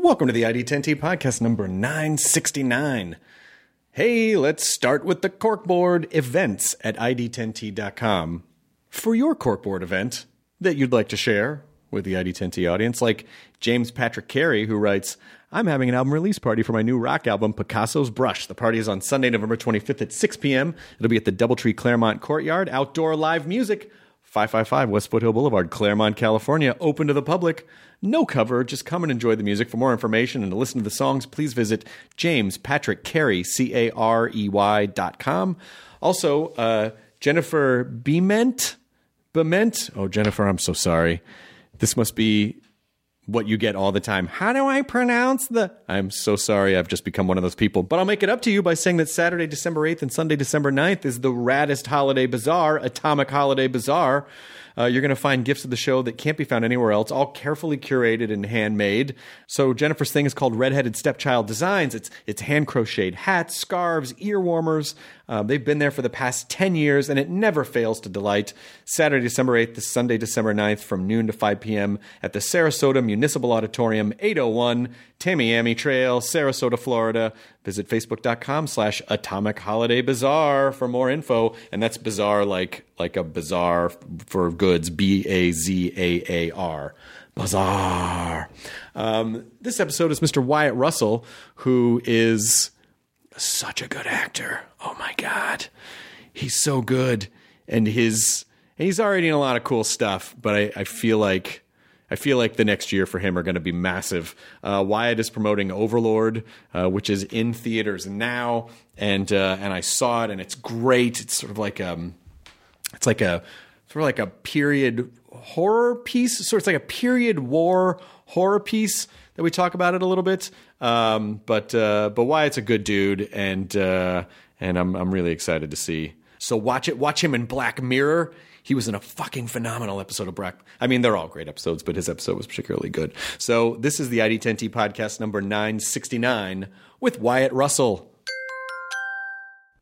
Welcome to the ID10T podcast number 969. Hey, let's start with the corkboard events at ID10T.com. For your corkboard event that you'd like to share with the ID10T audience, like James Patrick Carey, who writes, I'm having an album release party for my new rock album, Picasso's Brush. The party is on Sunday, November 25th at 6 p.m. It'll be at the Doubletree Claremont Courtyard. Outdoor live music. 555 West Foothill Boulevard, Claremont, California, open to the public. No cover, just come and enjoy the music. For more information and to listen to the songs, please visit James Patrick Carey, C A R E Y dot com. Also, uh, Jennifer Bement, Bement. Oh, Jennifer, I'm so sorry. This must be what you get all the time. How do I pronounce the? I'm so sorry. I've just become one of those people. But I'll make it up to you by saying that Saturday, December 8th and Sunday, December 9th is the raddest holiday bazaar, Atomic Holiday Bazaar. Uh, you're going to find gifts of the show that can't be found anywhere else, all carefully curated and handmade. So Jennifer's thing is called Redheaded Stepchild Designs. It's it's hand crocheted hats, scarves, ear warmers. Uh, they've been there for the past 10 years, and it never fails to delight. Saturday, December 8th to Sunday, December 9th from noon to 5 p.m. at the Sarasota Municipal Auditorium, 801 Tamiami Trail, Sarasota, Florida. Visit facebook.com slash Atomic Holiday Bazaar for more info. And that's bizarre like, like a bazaar for goods, B A Z A A R. Bazaar. Um, this episode is Mr. Wyatt Russell, who is such a good actor. Oh my god, he's so good, and his and he's already in a lot of cool stuff. But I, I feel like I feel like the next year for him are going to be massive. Uh, Wyatt is promoting Overlord, uh, which is in theaters now, and uh, and I saw it, and it's great. It's sort of like um, it's like a sort of like a period horror piece. So it's like a period war horror piece that we talk about it a little bit. Um, but uh, but Wyatt's a good dude, and uh, and I'm I'm really excited to see. So watch it. Watch him in Black Mirror. He was in a fucking phenomenal episode of Black. I mean, they're all great episodes, but his episode was particularly good. So this is the ID10T podcast number 969 with Wyatt Russell.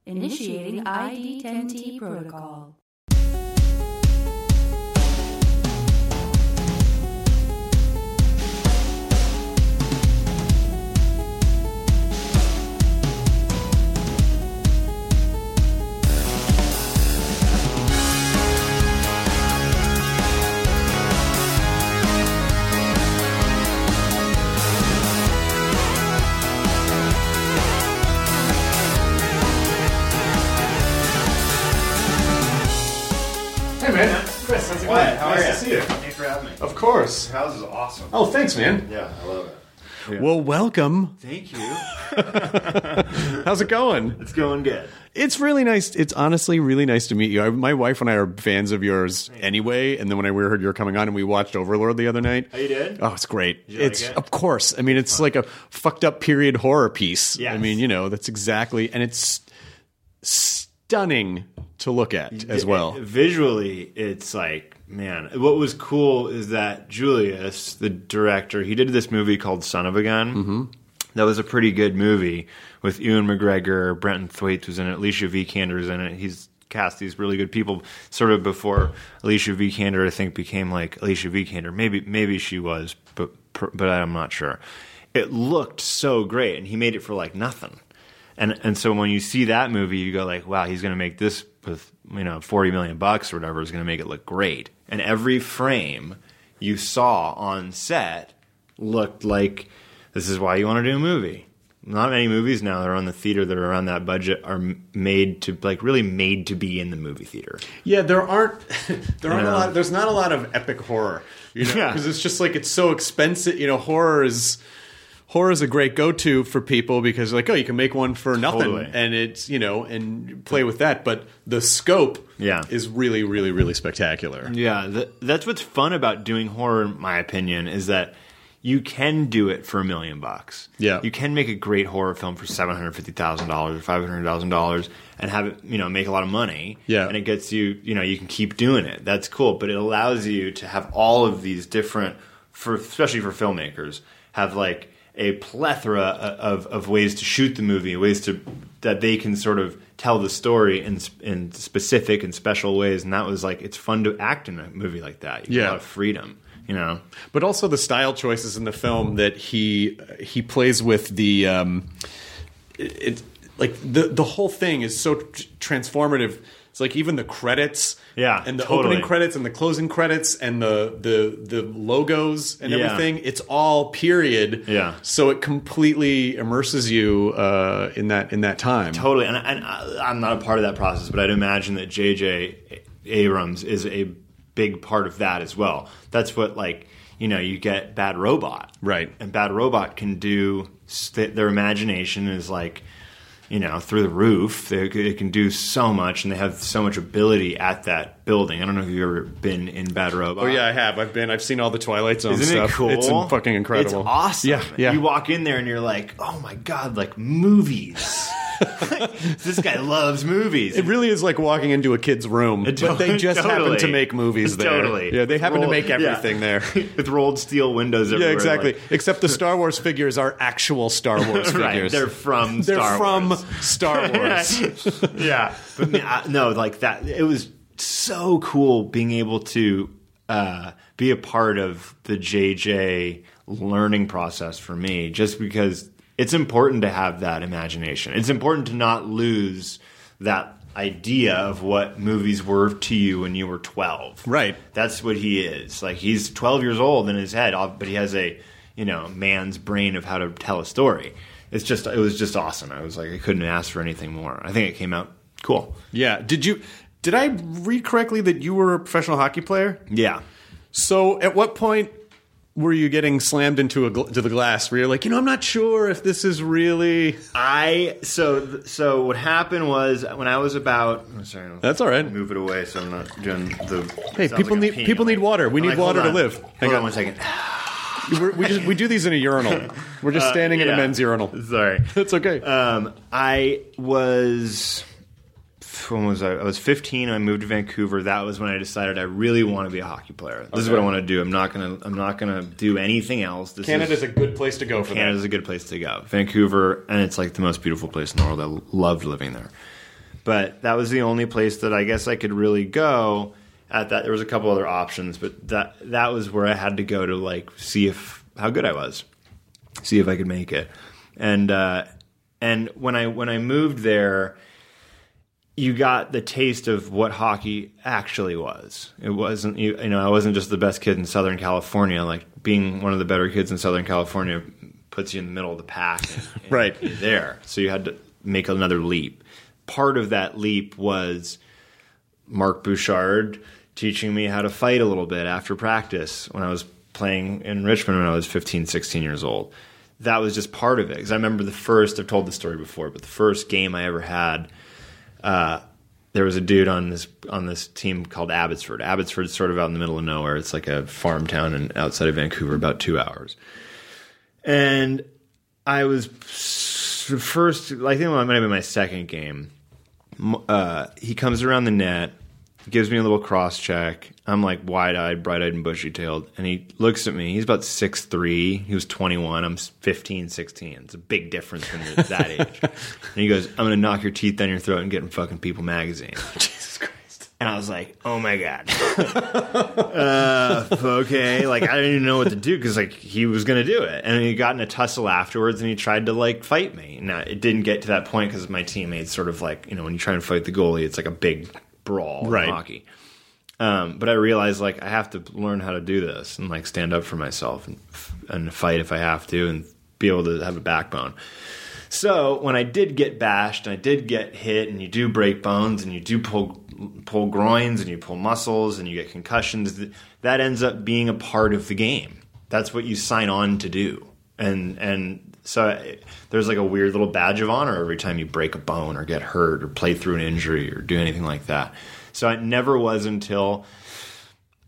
Initiating ID10T protocol. Man, Chris, how's it going? How nice are you? to see you. Thanks for having me. Of course. This house is awesome. Oh, thanks, man. Yeah, I love it. Well, welcome. Thank you. How's it going? It's going good. It's really nice. It's honestly really nice to meet you. I, my wife and I are fans of yours anyway. And then when I heard you were coming on and we watched Overlord the other night. Oh, you did? Oh, it's great. you like it's it? of course. I mean, it's like a fucked up period horror piece. Yes. I mean, you know, that's exactly, and it's stunning to look at as well. Visually, it's like, man. What was cool is that Julius, the director, he did this movie called Son of a Gun. Mm-hmm. That was a pretty good movie with Ewan McGregor, Brenton Thwaites was in it, Alicia Vikander's in it. He's cast these really good people sort of before Alicia Vikander, I think, became like Alicia Vikander. Maybe maybe she was, but but I'm not sure. It looked so great, and he made it for like nothing. And and so when you see that movie, you go like, wow, he's going to make this with you know forty million bucks or whatever is going to make it look great. And every frame you saw on set looked like this is why you want to do a movie. Not many movies now that are on the theater that are around that budget are made to like really made to be in the movie theater. Yeah, there aren't there aren't a lot. There's not a lot of epic horror, you know, Yeah. because it's just like it's so expensive. You know, horror is horror is a great go to for people because like oh, you can make one for nothing, Totally. and it's you know and play with that. But the scope, Yeah. is really really really spectacular. Yeah, th- that's what's fun about doing horror, in my opinion, is that you can do it for a million bucks. Yeah. you can make a great horror film for seven hundred fifty thousand dollars or five hundred thousand dollars and have it, you know, make a lot of money. Yeah. and it gets you, you know, you can keep doing it. That's cool, but it allows you to have all of these different, for especially for filmmakers, have like a plethora of, of ways to shoot the movie, ways to that they can sort of tell the story in in specific and special ways. And that was like it's fun to act in a movie like that. You get Yeah. a lot of freedom. You know, but also the style choices in the film that he he plays with the um it, it like the the whole thing is so tr- transformative it's like even the credits Yeah, and the totally. opening credits and the closing credits and the the the logos and Yeah. everything it's all period Yeah. so it completely immerses you uh in that in that time Totally, and, and I, I'm not a part of that process, but I'd imagine that J.J. Abrams is a big part of that as well. That's what like you know you get Bad Robot, Right. And Bad Robot can do their imagination is like you know through the roof. They, they can do so much, and they have so much ability at that building. I don't know if you've ever been in Bad Robot. Oh yeah, I have. I've been. I've seen all the Twilight Zone Isn't stuff. it cool? It's fucking incredible. It's awesome. Yeah, yeah. You walk in there and you're like, oh my god, like movies. this guy loves movies. It really is like walking into a kid's room, but they to- just happen to make movies there. Totally. Yeah, they happen to Roll- make yeah. everything there. with rolled steel windows. Yeah, exactly. like- Except the Star Wars figures are actual Star Wars right, figures. they're from. They're Star from Wars. Star Wars. yeah, but no, like that. It was so cool being able to uh, be a part of the JJ learning process for me, just because it's important to have that imagination. It's important to not lose that idea of what movies were to you when you were 12 Right. that's what he is like he's 12 years old in his head but he has a you know man's brain of how to tell a story it's just it was just awesome i was like i couldn't ask for anything more i think it came out cool yeah. Did you? Did I read correctly that you were a professional hockey player? yeah So, at what point were you getting slammed into a gl- to the glass? Where you're like, you know, I'm not sure if this is really. i so so what happened was when i was about I'm sorry I'll That's all right. move it away so i'm not doing the Hey, people need- people need water. We need water to live. hold Hang on on. one second We're, we just we do these in a urinal. We're just standing in a yeah. men's urinal. sorry That's okay. Um, I was when was I? I was 15. I moved to Vancouver. That was when I decided I really want to be a hockey player. This is what I want to do. I'm not gonna. I'm not gonna do anything else. This Canada's is, a good place to go for that. Canada's that. a good place to go. Vancouver, and it's like the most beautiful place in the world. I loved living there. But that was the only place that I guess I could really go. At that, there was a couple other options, but that that was where I had to go to like see if how good I was see if I could make it. And uh, and when I when I moved there, you got the taste of what hockey actually was. It wasn't you, you know I wasn't just the best kid in Southern California. Like being one of the better kids in Southern California puts you in the middle of the pack, and- and Right. there. So you had to make another leap. Part of that leap was Mark Bouchard teaching me how to fight a little bit after practice when I was playing in Richmond when I was 15, 16 years old. That was just part of it. Because I remember the first, I've told the story before, but the first game I ever had, uh, there was a dude on this on this team called Abbotsford. Abbotsford's sort of out in the middle of nowhere. It's like a farm town and outside of Vancouver, about two hours. And I was first, I think it might have been my second game uh, he comes around the net, gives me a little cross check. I'm like wide eyed, bright eyed, and bushy tailed. And he looks at me. He's about 6'3. He was 21. I'm 15, 16. It's a big difference you're that age. And he goes, I'm going to knock your teeth down your throat and get in fucking People magazine. Jesus Christ. And I was like, oh my God. uh, okay. Like, I didn't even know what to do because, like, he was going to do it. And he got in a tussle afterwards and he tried to, like, fight me. Now, it didn't get to that point because my teammates sort of like, you know, when you try and fight the goalie, it's like a big brawl Right. in hockey. Um, but I realized like I have to learn how to do this and like stand up for myself and and fight if I have to and be able to have a backbone. So when I did get bashed, and I did get hit, and you do break bones, and you do pull pull groins, and you pull muscles, and you get concussions, that ends up being a part of the game. That's what you sign on to do, and and so there's like a weird little badge of honor every time you break a bone or get hurt or play through an injury or do anything like that. So it never was until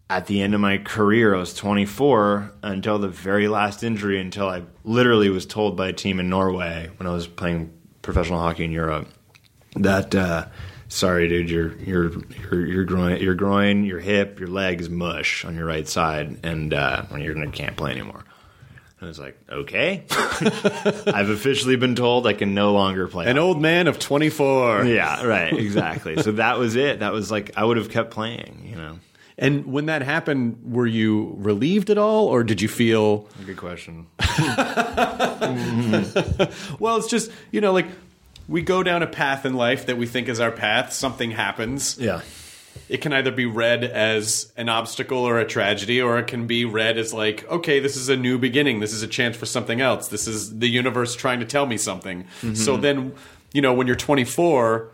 at the end of my career, I was 24 until the very last injury, until I literally was told by a team in Norway when I was playing professional hockey in Europe that, uh, sorry, dude, your your your your groin, your groin, your hip, your leg is mush on your right side, and uh, you're gonna can't play anymore. I was like, okay, I've officially been told I can no longer play. An old man of 24. Yeah, right, exactly. so that was it. That was like I would have kept playing, you know. And when that happened, were you relieved at all, or did you feel? Good question. Mm-hmm. Well, it's just you know, like we go down a path in life that we think is our path. Something happens. Yeah. It can either be read as an obstacle or a tragedy, or it can be read as like, okay, this is a new beginning. This is a chance for something else. This is the universe trying to tell me something. Mm-hmm. So then, you know, when you're 24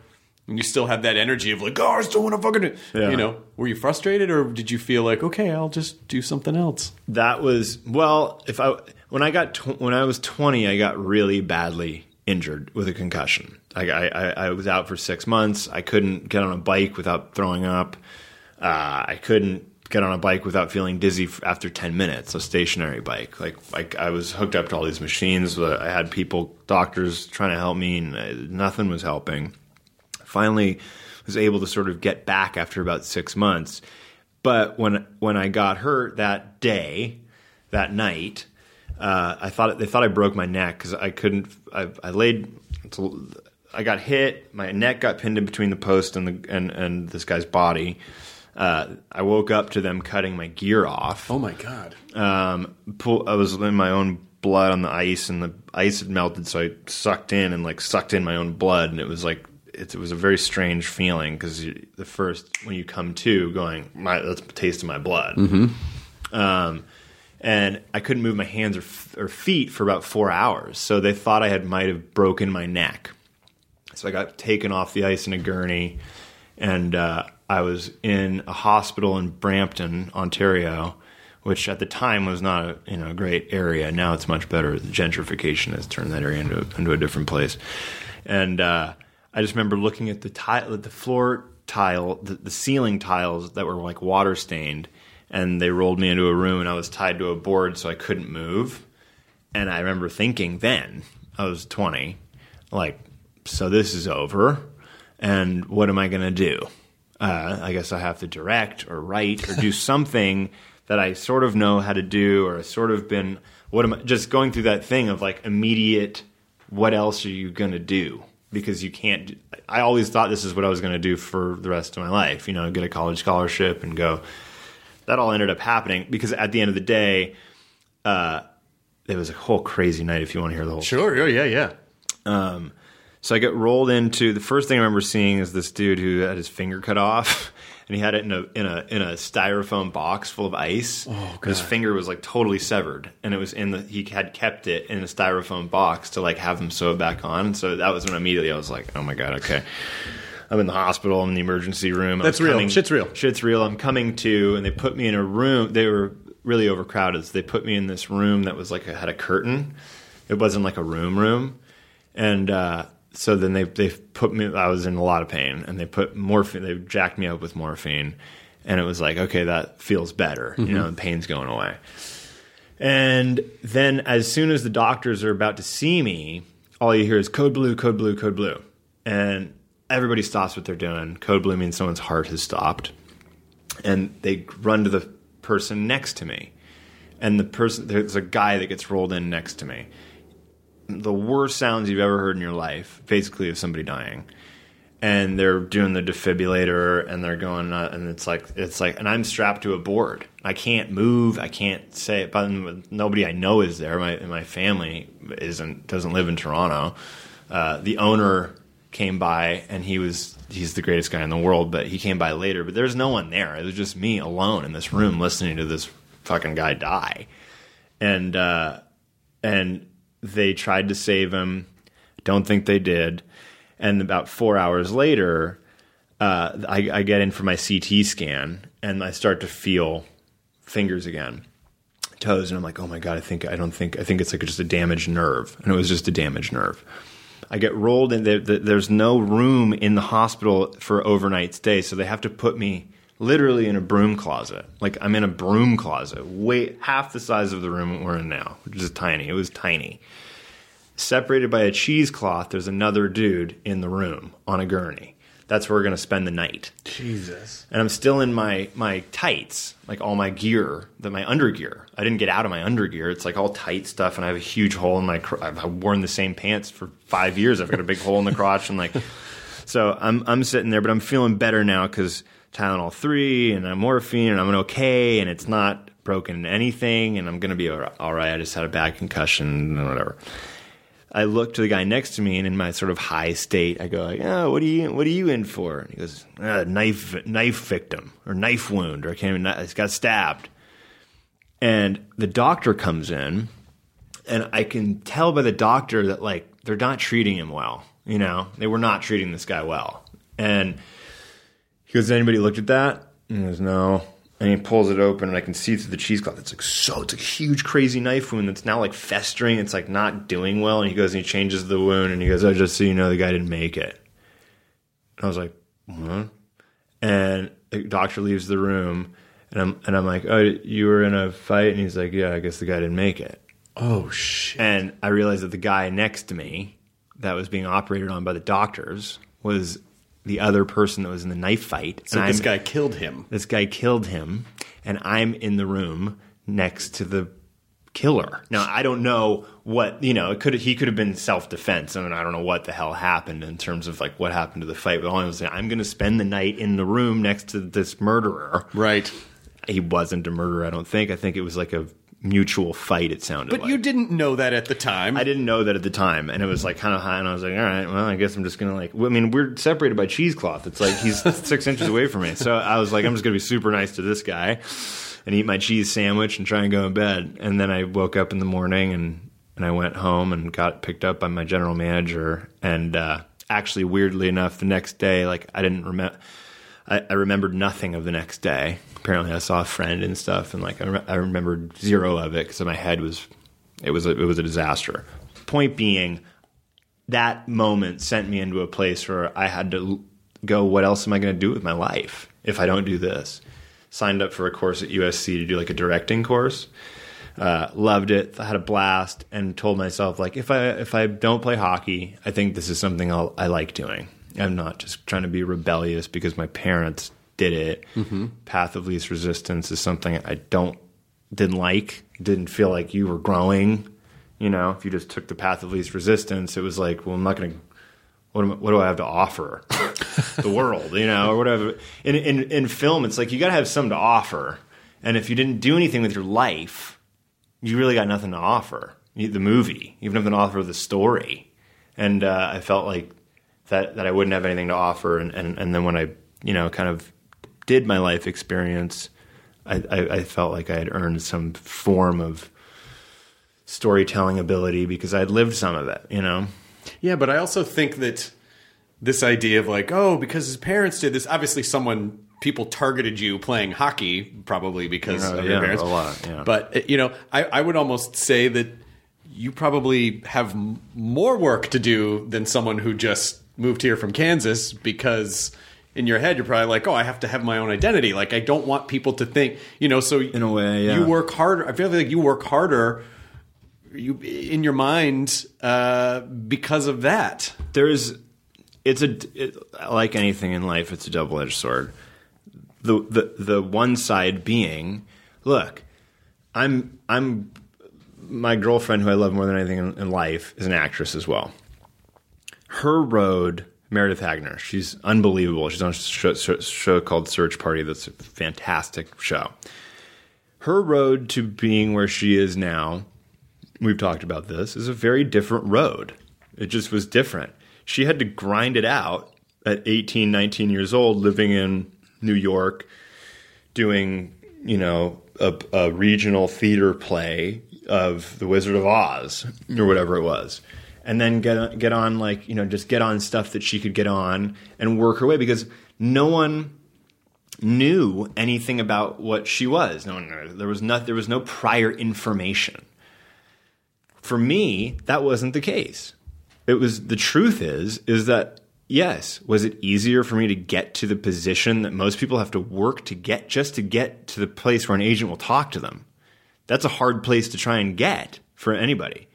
and you still have that energy of like, oh, I still want to fucking, Yeah. you know, were you frustrated or did you feel like, okay, I'll just do something else? That was well. If I when I got tw- when I was twenty, I got really badly injured with a concussion. I, I, I was out for six months. I couldn't get on a bike without throwing up. Uh, I couldn't get on a bike without feeling dizzy after ten minutes. A stationary bike, like like I was hooked up to all these machines. I had people, doctors trying to help me, and uh, nothing was helping finally was able to sort of get back after about six months. But when when I got hurt that day, that night, uh, I thought they thought I broke my neck because I couldn't. I, I laid. I got hit. My neck got pinned in between the post and the and, and this guy's body. Uh, I woke up to them cutting my gear off Oh my God. um, pull, I was in my own blood on the ice, and the ice had melted, so I sucked in and like sucked in my own blood, and it was like it, it was a very strange feeling because the first when you come to, going, my that's taste of my blood, um, and I couldn't move my hands or, f- or feet for about four hours, so they thought I had might have broken my neck. I got taken off the ice in a gurney, and uh, I was in a hospital in Brampton, Ontario, which at the time was not a you know a great area. Now it's much better. The gentrification has turned that area into into a different place, and uh, I just remember looking at the tile, the floor tile, the, the ceiling tiles that were like water stained, and they rolled me into a room, and I was tied to a board so I couldn't move. And I remember thinking then, I was 20, like, so this is over, and what am I going to do? Uh, I guess I have to direct or write or do something that I sort of know how to do or sort of been, what am I, just going through that thing of like immediate, what else are you going to do? Because you can't, I always thought this is what I was going to do for the rest of my life, you know, get a college scholarship and go. That all ended up happening because at the end of the day, uh, it was a whole crazy night if you want to hear the whole Sure. Yeah. Yeah. Yeah. um, so I get rolled into the first thing I remember seeing is this dude who had his finger cut off, and he had it in a in a in a styrofoam box full of ice. Oh, His finger was like totally severed, and it was in the he had kept it in a styrofoam box to like have him sew it back on. So that was when immediately I was like, oh my god, okay. I'm in the hospital. I'm in the emergency room. That's was real. Shit's real. Shit's real. I'm coming to, and they put me in a room. They were really overcrowded. So they put me in this room that was like had a curtain. It wasn't like a room room, and uh, so then they they put me. I was in a lot of pain, and they put morphine. They jacked me up with morphine, and it was like, okay, that feels better. You know, mm-hmm. the pain's going away. And then as soon as the doctors are about to see me, all you hear is code blue, code blue, code blue. And everybody stops what they're doing. Code blue means someone's heart has stopped. And they run to the person next to me. And the person, there's a guy that gets rolled in next to me. The worst sounds you've ever heard in your life, basically, of somebody dying and they're doing the defibrillator and they're going uh, and it's like it's like and I'm strapped to a board. I can't move. I can't say it. But nobody I know is there. My my family isn't doesn't live in Toronto. Uh, the owner came by, and he was he's the greatest guy in the world, but he came by later. But there's no one there. It was just me alone in this room listening to this fucking guy die, and uh, and they tried to save him. Don't think they did. And about four hours later, uh, I, I get in for my CT scan, and I start to feel fingers again toes and I'm like, oh my god, I think I don't think I think it's like just a damaged nerve, and it was just a damaged nerve. I get rolled in. The, the, there's no room in the hospital for overnight stay, so they have to put me literally in a broom closet. Like I'm in a broom closet, way half the size of the room we're in now, which is tiny. It was tiny. Separated by a cheesecloth, there's another dude in the room on a gurney. That's where we're gonna spend the night Jesus. and I'm still in my my tights, like all my gear, that my undergear. I didn't get out of my undergear. It's like all tight stuff, and I have a huge hole in my. Cr- I've worn the same pants for five years. I've got a big hole in the crotch, and like, so I'm I'm sitting there, but I'm feeling better now because Tylenol three and I'm morphine, and I'm okay, and it's not broken anything, and I'm gonna be all right. I just had a bad concussion and whatever. I look to the guy next to me, and in my sort of high state, I go like, "Oh, what are you? What are you in for?" And he goes, uh, "Knife, knife victim, or knife wound, or I can't even. I got stabbed." And the doctor comes in, and I can tell by the doctor that like they're not treating him well. You know, they were not treating this guy well. And he goes, anybody looked at that?" And he goes, "No." And he pulls it open, and I can see through the cheesecloth. It's like so. It's a huge, crazy knife wound that's now like festering. It's like not doing well. And he goes and he changes the wound, and he goes, "Oh, just so you know, the guy didn't make it." And I was like, "What?" And the doctor leaves the room, and I'm and I'm like, "Oh, you were in a fight?" And he's like, "Yeah, I guess the guy didn't make it." Oh shit. And I realized that the guy next to me that was being operated on by the doctors was the other person that was in the knife fight. So And this I'm- guy killed him. this guy killed him, and I'm in the room next to the killer. Now I don't know what you know. It could he could have been self defense. I mean, I don't know what the hell happened in terms of like what happened to the fight. But all I was saying, I'm going to spend the night in the room next to this murderer. Right. He wasn't a murderer. I don't think. I think it was like a mutual fight. It sounded. But like. you didn't know that at the time. I didn't know that at the time, and it was like kind of high, and I was like, all right, well, I guess I'm just gonna like. I mean, we're separated by cheesecloth. It's like he's six inches away from me, so I was like, I'm just gonna be super nice to this guy and eat my cheese sandwich and try and go in bed. And then I woke up in the morning and and I went home and got picked up by my general manager. And uh, actually, weirdly enough, the next day, like I didn't remember. I, I remembered nothing of the next day. Apparently, I saw a friend and stuff, and like I, re- I remembered zero of it because my head was, it was a, it was a disaster. Point being, that moment sent me into a place where I had to go. What else am I going to do with my life if I don't do this? Signed up for a course at USC to do like a directing course. Uh, loved it, I had a blast, and told myself like if I if I don't play hockey, I think this is something I'll, I like doing. I'm not just trying to be rebellious because my parents did it. Path of least resistance is something I don't didn't like. Didn't feel like you were growing. You know, if you just took the path of least resistance, it was like, well, I'm not going to. What, am, what do I have to offer the world? You know, or whatever. In in in film, it's like you got to have something to offer, and if you didn't do anything with your life, you really got nothing to offer. You- The movie, you have nothing to offer the story, and uh, I felt like that that I wouldn't have anything to offer, and, and and then when I you know kind of did my life experience, I, I, I felt like I had earned some form of storytelling ability because I had lived some of it, you know. Yeah, but I also think that this idea of like, oh, because his parents did this, obviously someone people targeted you playing hockey probably because Oh, of yeah, your parents. a lot, yeah. But uh, you know, I, I would almost say that you probably have m- more work to do than someone who just moved here from Kansas because in your head you're probably like, oh, I have to have my own identity. Like I don't want people to think, you know. So In a way, yeah. you work harder. I feel like you work harder. You in your mind uh, because of that. there's it's a it, like anything in life it's a double-edged sword the the the one side being look i'm i'm my girlfriend who i love more than anything in, in life is an actress as well her road meredith hagner. She's unbelievable. She's on a show, show, called search party that's a fantastic show. Her road to being where she is now we've talked about this is a very different road. It just was different. She had to grind it out at 18, 19 years old, living in New York, doing, you know, a, a regional theater play of The Wizard of Oz or whatever it was. And then get get on like you know just get on stuff that she could get on and work her way because no one knew anything about what she was. No one there was no there was no prior information. For me, that wasn't the case. It was the truth is is that yes, was it easier for me to get to the position that most people have to work to get just to get to the place where an agent will talk to them? That's a hard place to try and get for anybody.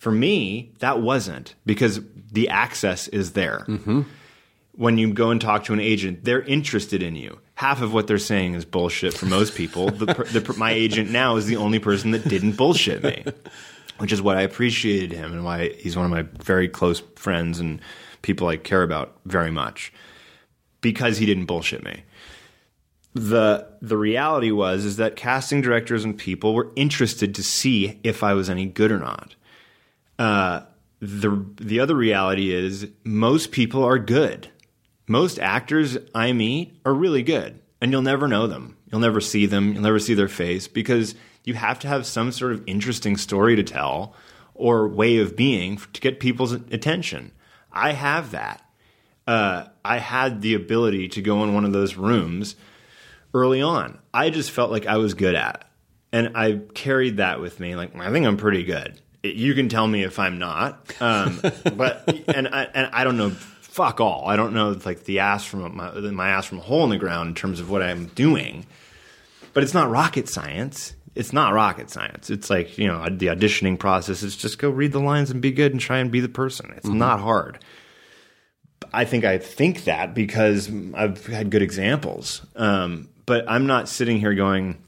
For me, that wasn't because the access is there. Mm-hmm. When you go and talk to an agent, they're interested in you. Half of what they're saying is bullshit for most people. the, the, my agent now is the only person that didn't bullshit me, which is what I appreciated him and why he's one of my very close friends and people I care about very much because he didn't bullshit me the the reality was is that casting directors and people were interested to see if I was any good or not. Uh, the the other reality is most people are good. Most actors I meet are really good, and you'll never know them. You'll never see them. You'll never see their face because you have to have some sort of interesting story to tell or way of being to get people's attention. I have that. Uh, I had the ability to go in one of those rooms early on. I just felt like I was good at it. And I carried that with me. Like, I think I'm pretty good. You can tell me if I'm not. Um, but, and I, and I don't know, fuck all. I don't know, like, the ass from my, my ass from a hole in the ground in terms of what I'm doing. But it's not rocket science. It's not rocket science. It's like, you know, the auditioning process is just go read the lines and be good and try and be the person. It's not hard. I think I think that because I've had good examples. Um, but I'm not sitting here going,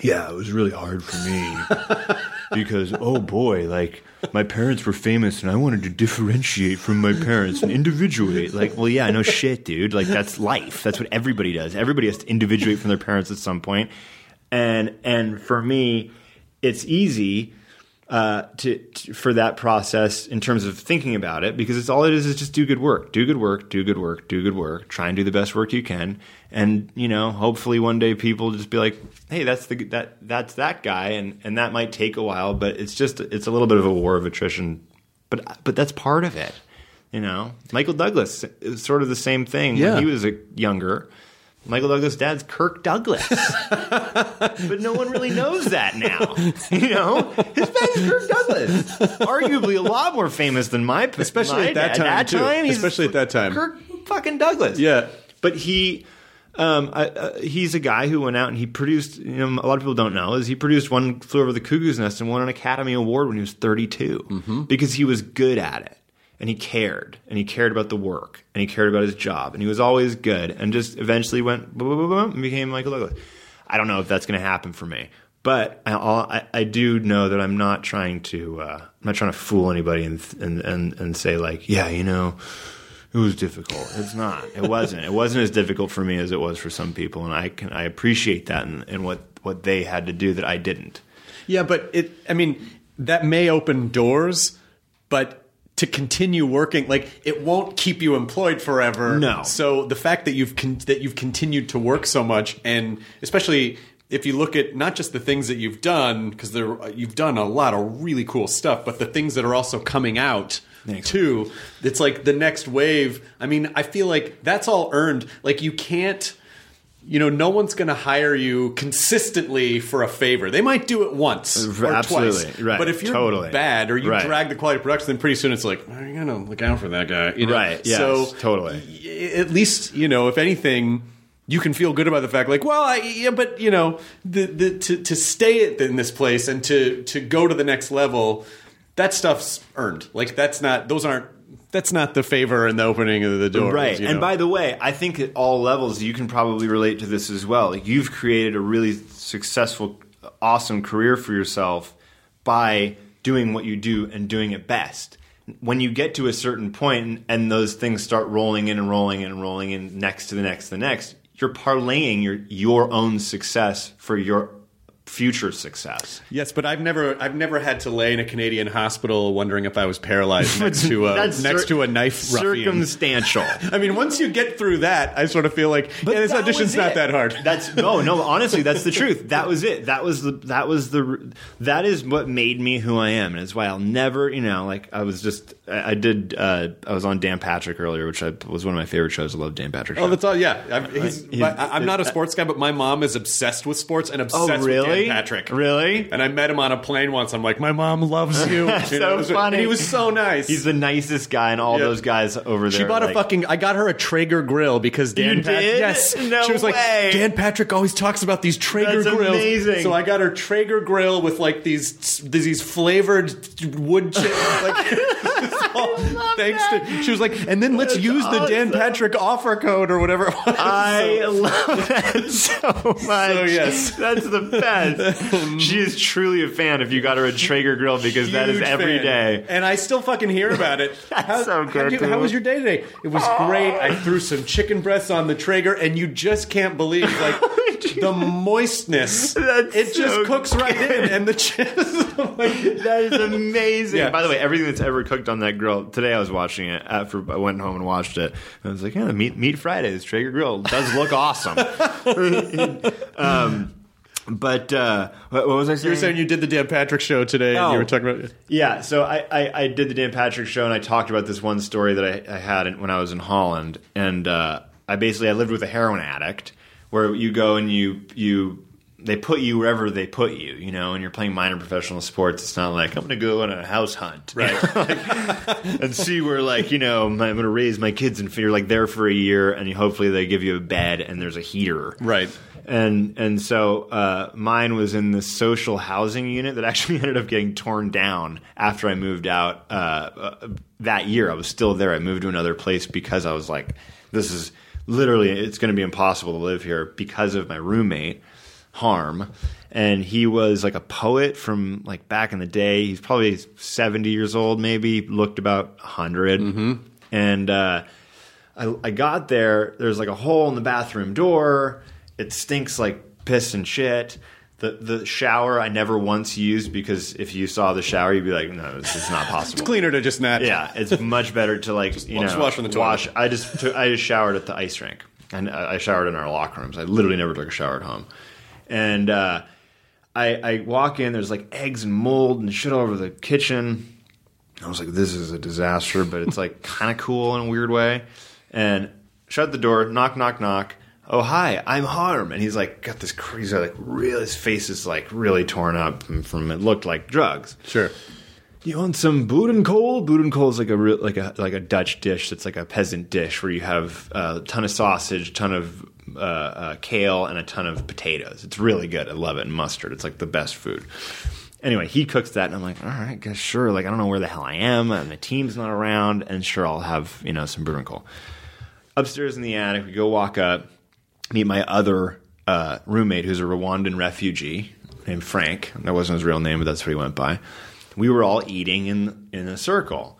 yeah, it was really hard for me because, oh boy, like my parents were famous and I wanted to differentiate from my parents and individuate. Like, well, yeah, no shit, dude. Like, that's life. That's what everybody does. Everybody has to individuate from their parents at some point. And, and for me, it's easy uh, to, to for that process in terms of thinking about it because it's all it is is just do good work, do good work, do good work, do good work. Try and do the best work you can, and you know, hopefully one day people just be like, "Hey, that's the that that's that guy," and and that might take a while, but it's just it's a little bit of a war of attrition, but but that's part of it. You know, Michael Douglas is sort of the same thing. Yeah. when he was a younger. Michael Douglas' dad's Kirk Douglas, but no one really knows that now. You know, his dad is Kirk Douglas, arguably a lot more famous than my, Especially my at that dad. time, too. he's Especially at that time. Kirk fucking Douglas. Yeah. but he. Um, I, uh, he's a guy who went out and he produced. You know, a lot of people don't know is he produced one flew over the cuckoo's nest and won an Academy Award when he was 32 Mm-hmm. because he was good at it and he cared and he cared about the work and he cared about his job and he was always good and just eventually went boom, boom, boom, and became Michael Douglas. I don't know if that's going to happen for me, but I, I, I do know that I'm not trying to uh, I'm not trying to fool anybody and, and and and say like yeah you know it was difficult. It's not. It wasn't. It wasn't as difficult for me as it was for some people, and I can I appreciate that and, and what what they had to do that I didn't. Yeah, but it. I mean, that may open doors, but to continue working, like it won't keep you employed forever. No. So the fact that you've con- that you've continued to work so much, and especially if you look at not just the things that you've done, because there you've done a lot of really cool stuff, but the things that are also coming out. Thanks. Too, it's like the next wave. I mean, I feel like that's all earned. Like you can't you know, no one's going to hire you consistently for a favor. They might do it once uh, or Absolutely. twice. Right. But if you're Totally. bad or you Right. drag the quality of production, then pretty soon it's like, oh, you got to look out for that guy. You know? Right. Yes, so totally. At least, you know, if anything, you can feel good about the fact, like, well, I, yeah, but you know, the, the to to stay in this place and to to go to the next level, that stuff's earned. Like that's not; those aren't. That's not the favor and the opening of the door. Right. And by the way, I think at all levels you can probably relate to this as well. Like you've created a really successful, awesome career for yourself by doing what you do and doing it best. When you get to a certain point and, and those things start rolling in and rolling in and rolling in next to the next to the next, you're parlaying your your own success for your future success. Yes, but I've never I've never had to lay in a Canadian hospital wondering if I was paralyzed next to a next cir- to a knife circumstantial. I mean, once you get through that, I sort of feel like yeah, this audition's not that hard. That's no, no. Honestly, that's the truth. That was it. That was the. That was the. That is what made me who I am, and it's why I'll never. You know, like I was just. I, I did. Uh, I was on Dan Patrick earlier, which I, was one of my favorite shows. I love Dan Patrick. Oh, that's all. Yeah, I'm, he's, He's- my- I'm not a sports guy, but my mom is obsessed with sports and obsessed Oh, with really? Patrick. Really? And I met him on a plane once. I'm like, my mom loves you. That's You know, so was- funny. And he was so nice. He's the nicest guy, and all Yeah. those guys over there. She bought a fucking. I got her a Traeger grill because Dan. You Pat- did? Yes. No she was like, way. Dan Patrick always talks about these Traeger That's grills. amazing. So I got her Traeger grill with like these these flavored wood chip. Like, all- thanks to she was like, and then let's That's use the Dan. Patrick offer code or whatever. It was. I So- love that so much. So, yes. that's the best. she is truly a fan. If you got her a Traeger grill, because that is every fan. day. And I still fucking hear about it. That's so good, How, dude. how was your day today? It was great. I threw some chicken breasts on the Traeger, and you just can't believe like the moistness. That's it just so cooks right in, and the chips. like, That is amazing. Yeah. By the way, everything that's ever cooked on that grill. Today I was watching it after I went home and watched it. And I was like, yeah, meat meat Fridays Traeger grill does look awesome. um, but uh, what, what was I saying? you were saying you did the Dan Patrick show today, and Oh. you were talking about. Yeah, so I, I, I did the Dan Patrick show, and I talked about this one story that I, I had when I was in Holland, and uh, I basically I lived with a heroin addict, where you go and you you they put you wherever they put you, you know, and you're playing minor professional sports. It's not like I'm going to go on a house hunt, right, and see where like you know I'm going to raise my kids, and you're like there for a year, and you, hopefully they give you a bed and there's a heater, Right. And and so uh, mine was in the social housing unit that actually ended up getting torn down after I moved out uh, uh, that year. I was still there. I moved to another place because I was like, this is literally it's going to be impossible to live here because of my roommate Harm. And he was like a poet from like back in the day. He's probably 70 years old, maybe, looked about 100. And uh, I, I got there. There's like a hole in the bathroom door. It stinks like piss and shit. The the shower I never once used because if you saw the shower, you'd be like, no, this is not possible. It's cleaner to just not. Yeah, it's much better to like you Well, know just wash from the toilet. wash. I just took, I just showered at the ice rink, and I I showered in our locker rooms. I literally never took a shower at home, and uh, I, I walk in. There's like eggs and mold and shit all over the kitchen. I was like, this is a disaster, but it's like kind of cool in a weird way. And shut the door, knock, knock, knock. Oh, hi, I'm Harm. And he's like, got this crazy, like, real his face is like really torn up from, from it looked like drugs. Sure. You want some boerenkool? Boerenkool is like a real, like a like a Dutch dish. That's like a peasant dish where you have a ton of sausage, a ton of uh, uh, kale, and a ton of potatoes. It's really good. I love it. And mustard. It's like the best food. Anyway, he cooks that, and I'm like, all right, guess sure. Like I don't know where the hell I am, and the team's not around, and sure, I'll have you know some boerenkool. Upstairs in the attic, we go walk up, meet my other uh, roommate, who's a Rwandan refugee named Frank. That wasn't his real name, but that's what he went by. We were all eating in in a circle,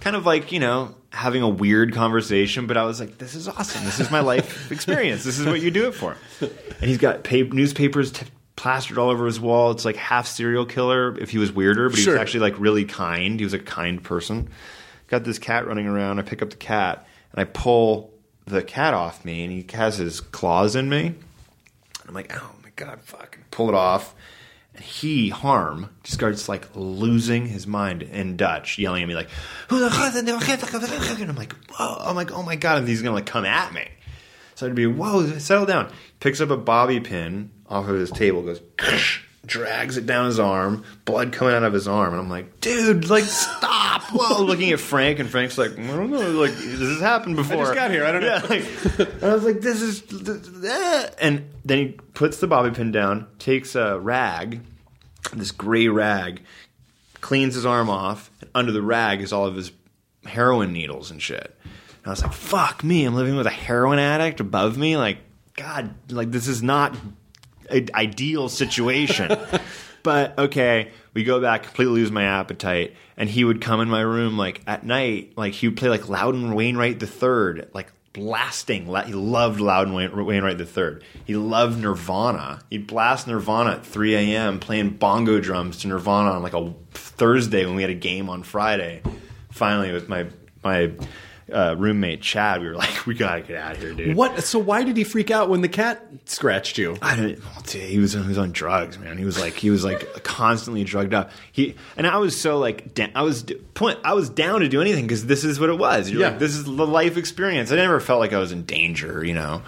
kind of like you know having a weird conversation. But I was like, "This is awesome. This is my life experience. This is what you do it for." And he's got pa- newspapers t- plastered all over his wall. It's like half serial killer if he was weirder, but he Sure. was actually like really kind. He was a kind person. Got this cat running around. I pick up the cat and I pull the cat off me, and he has his claws in me. I'm like, oh my god, fucking pull it off. And he, Harm, just starts like losing his mind in Dutch, yelling at me like, and I'm like, whoa, I'm like, oh my god, and he's gonna like come at me. So I'd be, whoa, settle down. Picks up a bobby pin off of his table, goes, drags it down his arm, blood coming out of his arm, and I'm like, dude, like stop! Whoa, looking at Frank, and Frank's like, I don't know, like this has happened before. I just got here, I don't know. Like, and I was like, this is, eh. and then he puts the bobby pin down, takes a rag, this gray rag, cleans his arm off, and under the rag is all of his heroin needles and shit. And I was like, fuck me, I'm living with a heroin addict above me? Like, God, like this is not ideal situation. but okay, we go back, completely lose my appetite, and he would come in my room like at night, like he would play like Loudon Wainwright the third, like blasting. He loved Loudon Wain- Wainwright III. He loved Nirvana. He'd blast Nirvana at 3 a.m. playing bongo drums to Nirvana on like a Thursday when we had a game on Friday. Finally, with my my uh, roommate Chad, we were like, "We gotta get out of here, dude." What? So why did he freak out when the cat scratched you? I don't. well, dude, he was he was on drugs, man. He was like he was like constantly drugged up. He and I was so like da- I was point I was down to do anything because this is what it was. You're Yeah. like, this is the life experience. I never felt like I was in danger, you know.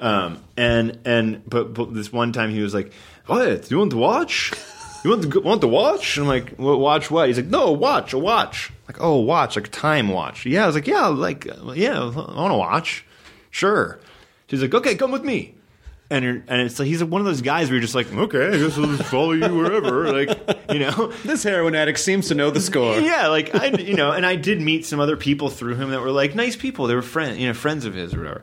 Um, and and but, but this one time he was like, "What? You want to watch? You want to want to watch?" And I'm like, well, "Watch what?" He's like, "No, watch a watch." Like, "Oh, watch like a time watch." Yeah, I was like, "Yeah, like uh, yeah, I want to watch." Sure. She's like, "Okay, come with me." And, and it's like he's one of those guys where you're just like, okay, I guess I'll just follow you wherever, like you know. This heroin addict seems to know the score. Yeah, like I, you know, and I did meet some other people through him that were like nice people. They were friends, you know, friends of his or whatever.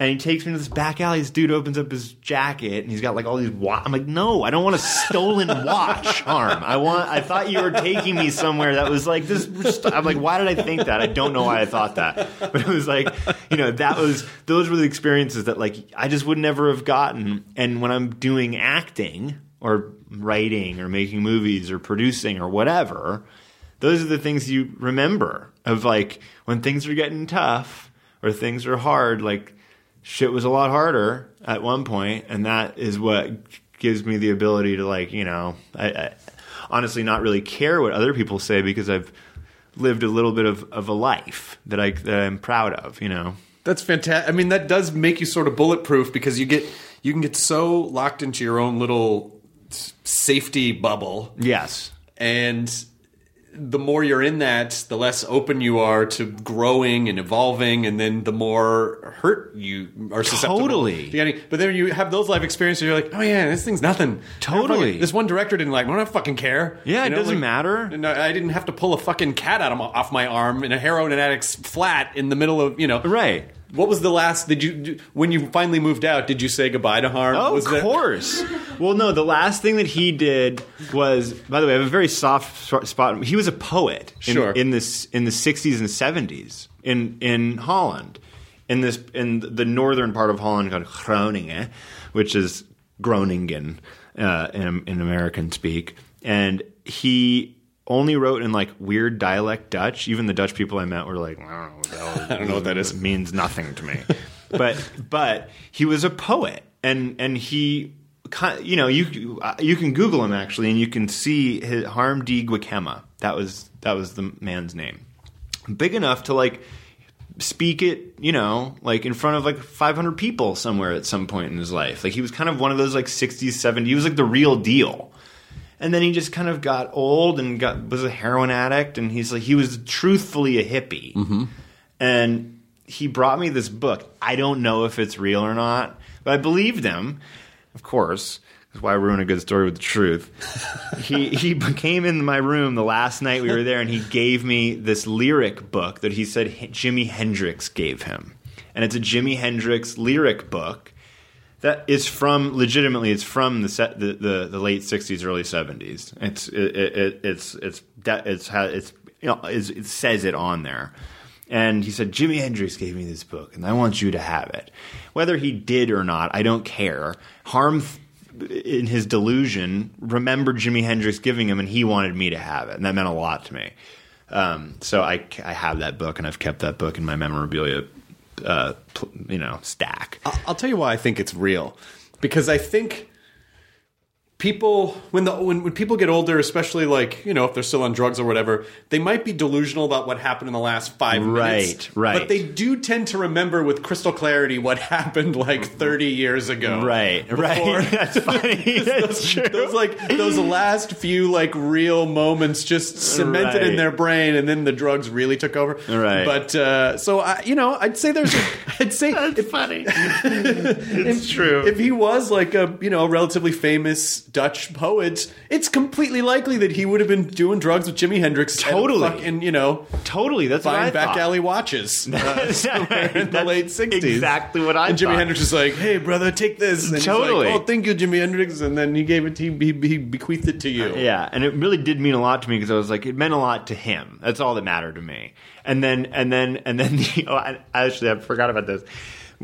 And he takes me to this back alley. This dude opens up his jacket and he's got like all these. I'm like, no, I don't want a stolen watch, Harm. I want. I thought you were taking me somewhere that was like this. I'm like, why did I think that? I don't know why I thought that, but it was like, you know, that was those were the experiences that like I just would never have gotten. And when I'm doing acting or writing or making movies or producing or whatever, those are the things you remember of like when things are getting tough or things are hard like shit was a lot harder at one point and that is what gives me the ability to like you know I, I honestly not really care what other people say because i've lived a little bit of, of a life that i that i'm proud of you know That's fantastic. I mean, that does make you sort of bulletproof because you get you can get so locked into your own little safety bubble, yes and the more you're in that, the less open you are to growing and evolving, and then the more hurt you are susceptible. Totally. to getting. But then you have those life experiences, you're like, oh yeah, this thing's nothing. Totally. Fucking- This one director didn't like. me. I don't fucking care. Yeah, it doesn't matter. And I I didn't have to pull a fucking cat out of my, off my arm in a heroin addict's flat in the middle of you know. right What was the last? Did you when you finally moved out? Did you say goodbye to harm? Oh, was of course. well, no, the last thing that he did was, by the way, I have a very soft spot. He was a poet in, Sure. in this in the '60s and '70s in in Holland, in this in the northern part of Holland called Groningen, which is Groningen uh, in, in American speak, and he. Only wrote in like weird dialect Dutch. Even the Dutch people I met were like, I don't know what, hell I don't know what that is. Means nothing to me. but but he was a poet, and and he, you know, you you can Google him actually, and you can see his Harm D. Gwakema. That was that was the man's name. Big enough to like speak it, you know, like in front of like 500 people somewhere at some point in his life. Like he was kind of one of those like 60s, 70s. He was like the real deal. And then he just kind of got old and got was a heroin addict, and he's like he was truthfully a hippie. Mm-hmm. And he brought me this book. I don't know if it's real or not, but I believed him, of course. That's why I ruin a good story with the truth. he he came in my room the last night we were there, and he gave me this lyric book that he said Jimi Hendrix gave him, and it's a Jimi Hendrix lyric book that is from legitimately it's from the set the, the, the late 60s early 70s it's it, it, it's it's it's ha- it's you know it's, it says it on there. And he said Jimi Hendrix gave me this book and I want you to have it. Whether he did or not I don't care. Harm in his delusion remembered Jimi Hendrix giving him and he wanted me to have it. And that meant a lot to me. Um, so I, I have that book and I've kept that book in my memorabilia uh, you know stack I'll tell you why I think it's real. Because I think people when the when, when people get older, especially like, you know, if they're still on drugs or whatever, they might be delusional about what happened in the last five Right, minutes. right. But they do tend to remember with crystal clarity what happened like thirty years ago. Right, right. That's funny. That's true. Those like those last few like real moments just cemented in their brain, and then the drugs really took over. Right. But uh, so I, you know, I'd say there's, a, I'd say That's funny. it's true. if he was like a you know relatively famous Dutch poets, it's completely likely that he would have been doing drugs with Jimi Hendrix. Totally. and fucking, you know, Totally, that's buying back thought. alley watches uh, somewhere in the late '60s. exactly what I And Jimi thought. Hendrix is like, "Hey, brother, take this." And Totally. like, oh, thank you, Jimi Hendrix. And then he gave it. To, he, he, he bequeathed it to you. Yeah, and it really did mean a lot to me because I was like, it meant a lot to him. That's all that mattered to me. And then, and then, and then, the, oh, I, actually, I forgot about this.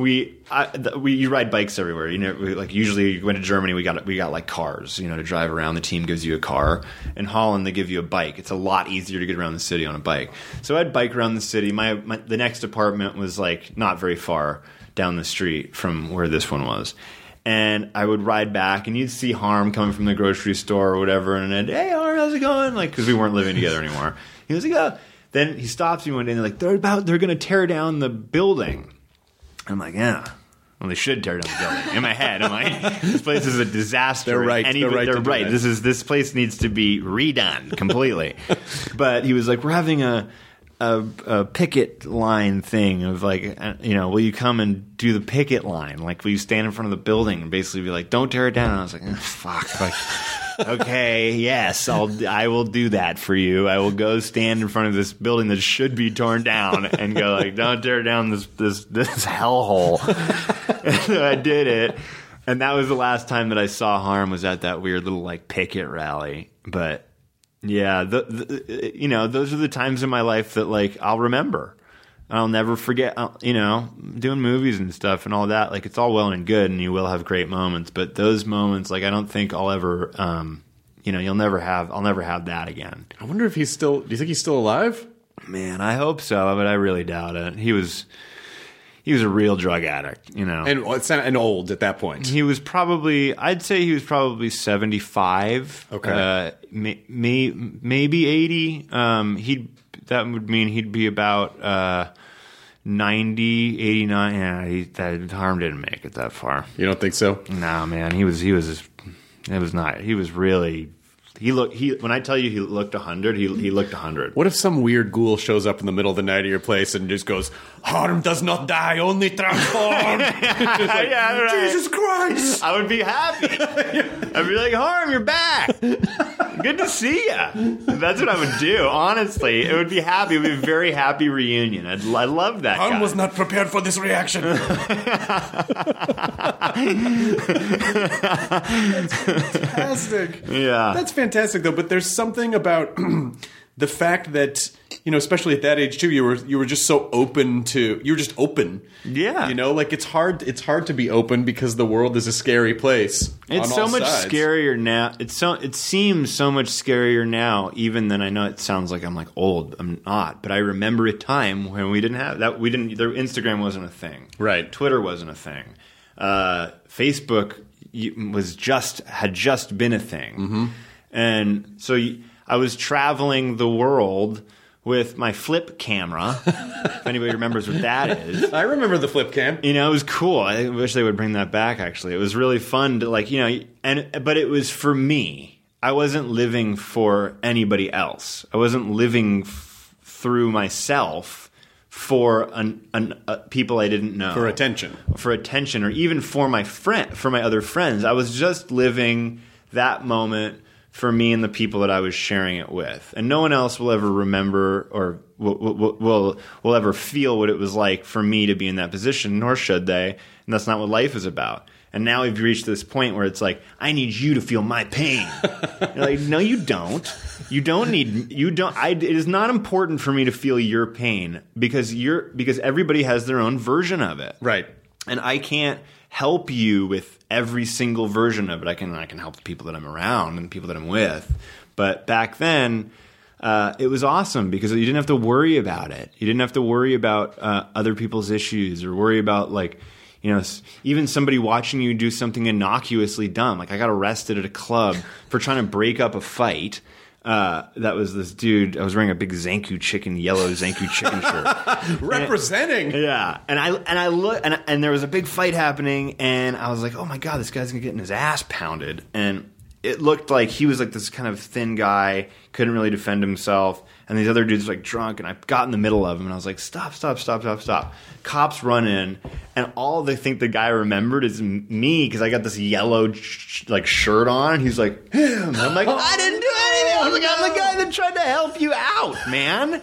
We, I, we, you ride bikes everywhere. You know, we, like usually you went to Germany, we got we got like cars, you know, to drive around. The team gives you a car. In Holland, they give you a bike. It's a lot easier to get around the city on a bike. So I'd bike around the city. My, my the next apartment was like not very far down the street from where this one was and I would ride back, and you'd see Harm coming from the grocery store or whatever, and I'd, hey Harm, how's it going? Like, because we weren't living together anymore. He was like, oh. Then he stops me one day, and they're like, they're about, they're going to tear down the building. I'm like, yeah. Well, they should tear down the building. In my head, I'm like, this place is a disaster. They're right. And They're right They're right. This is this place needs to be redone completely. but he was like, we're having a a, a picket line thing of like, uh, you know, will you come and do the picket line? Like, will you stand in front of the building and basically be like, don't tear it down? And I was like, eh, fuck, like, okay, yes, I'll, I will do that for you. I will go stand in front of this building that should be torn down and go like, don't tear down this this this hellhole. I did it. And that was the last time that I saw Harm was at that weird little like picket rally. But yeah, the, the, you know, those are the times in my life that like I'll remember. I'll never forget. uh, You know, doing movies and stuff and all that. Like it's all well and good, and you will have great moments. But those moments, like I don't think I'll ever. Um, you know, you'll never have. I'll never have that again. I wonder if he's still. Do you think he's still alive? Man, I hope so, but I really doubt it. He was. He was a real drug addict. You know, And and old at that point. He was probably, I'd say he was probably 75. Okay. Uh, may, may, maybe 80. Um, he'd, that would mean he'd be about, uh, 90, 89. Yeah, he, that harm didn't make it that far. You don't think so? No, man, he was, he was, it was not, he was really, he looked, he, when I tell you he looked 100, he, he looked 100. What if some weird ghoul shows up in the middle of the night at your place and just goes, "Harm does not die, only transform." Like, Yeah, right. Jesus Christ! I would be happy. I'd be like, Harm, you're back. Good to see you. That's what I would do. Honestly, it would be happy. It would be a very happy reunion. I'd, I love that. Guy. was not prepared for this reaction. That's fantastic. Yeah. That's fantastic though, but there's something about the fact that you know, especially at that age too, you were you were just so open to you were just open. Yeah. You know, like it's hard it's hard to be open because the world is a scary place. It's so much sides. scarier now. It's so it seems so much scarier now, even than I know it sounds like I'm like old. I'm not, but I remember a time when we didn't have that. We didn't. Their Instagram wasn't a thing. Right. Twitter wasn't a thing. Uh, Facebook was just had just been a thing, Mm-hmm. and so I was traveling the world with my flip camera. if anybody remembers what that is. I remember the flip cam. You know, it was cool. I wish they would bring that back. Actually, it was really fun to like, you know, and but it was for me. I wasn't living for anybody else. I wasn't living f- through myself for an, an, uh, people I didn't know For attention. for attention, or even for my friend, for my other friends. I was just living that moment for me and the people that I was sharing it with, and no one else will ever remember or will will, will, will ever feel what it was like for me to be in that position, nor should they. And that's not what life is about. And now we've reached this point where it's like, I need you to feel my pain. Like, no, you don't. You don't need. You don't. I, it is not important for me to feel your pain because you're because everybody has their own version of it Right. and I can't help you with every single version of it. I can I can help the people that I'm around and the people that I'm with. But back then, uh, it was awesome because you didn't have to worry about it. You didn't have to worry about uh, other people's issues or worry about like. You know, even somebody watching you do something innocuously dumb. Like I got arrested at a club for trying to break up a fight. Uh, that was this dude. I was wearing a big Zankou Chicken, yellow Zankou Chicken shirt. Representing. Yeah, and I and I look and and there was a big fight happening, and I was like, oh my god, this guy's gonna get his ass pounded, and it looked like he was like this kind of thin guy, couldn't really defend himself, and these other dudes were like drunk, and I got in the middle of him, and I was like, stop, stop, stop, stop, stop. Cops run in, and all they think the guy remembered is me because I got this yellow sh- like shirt on. And he's like, him. And I'm like, I didn't I'm the guy that tried to help you out, man.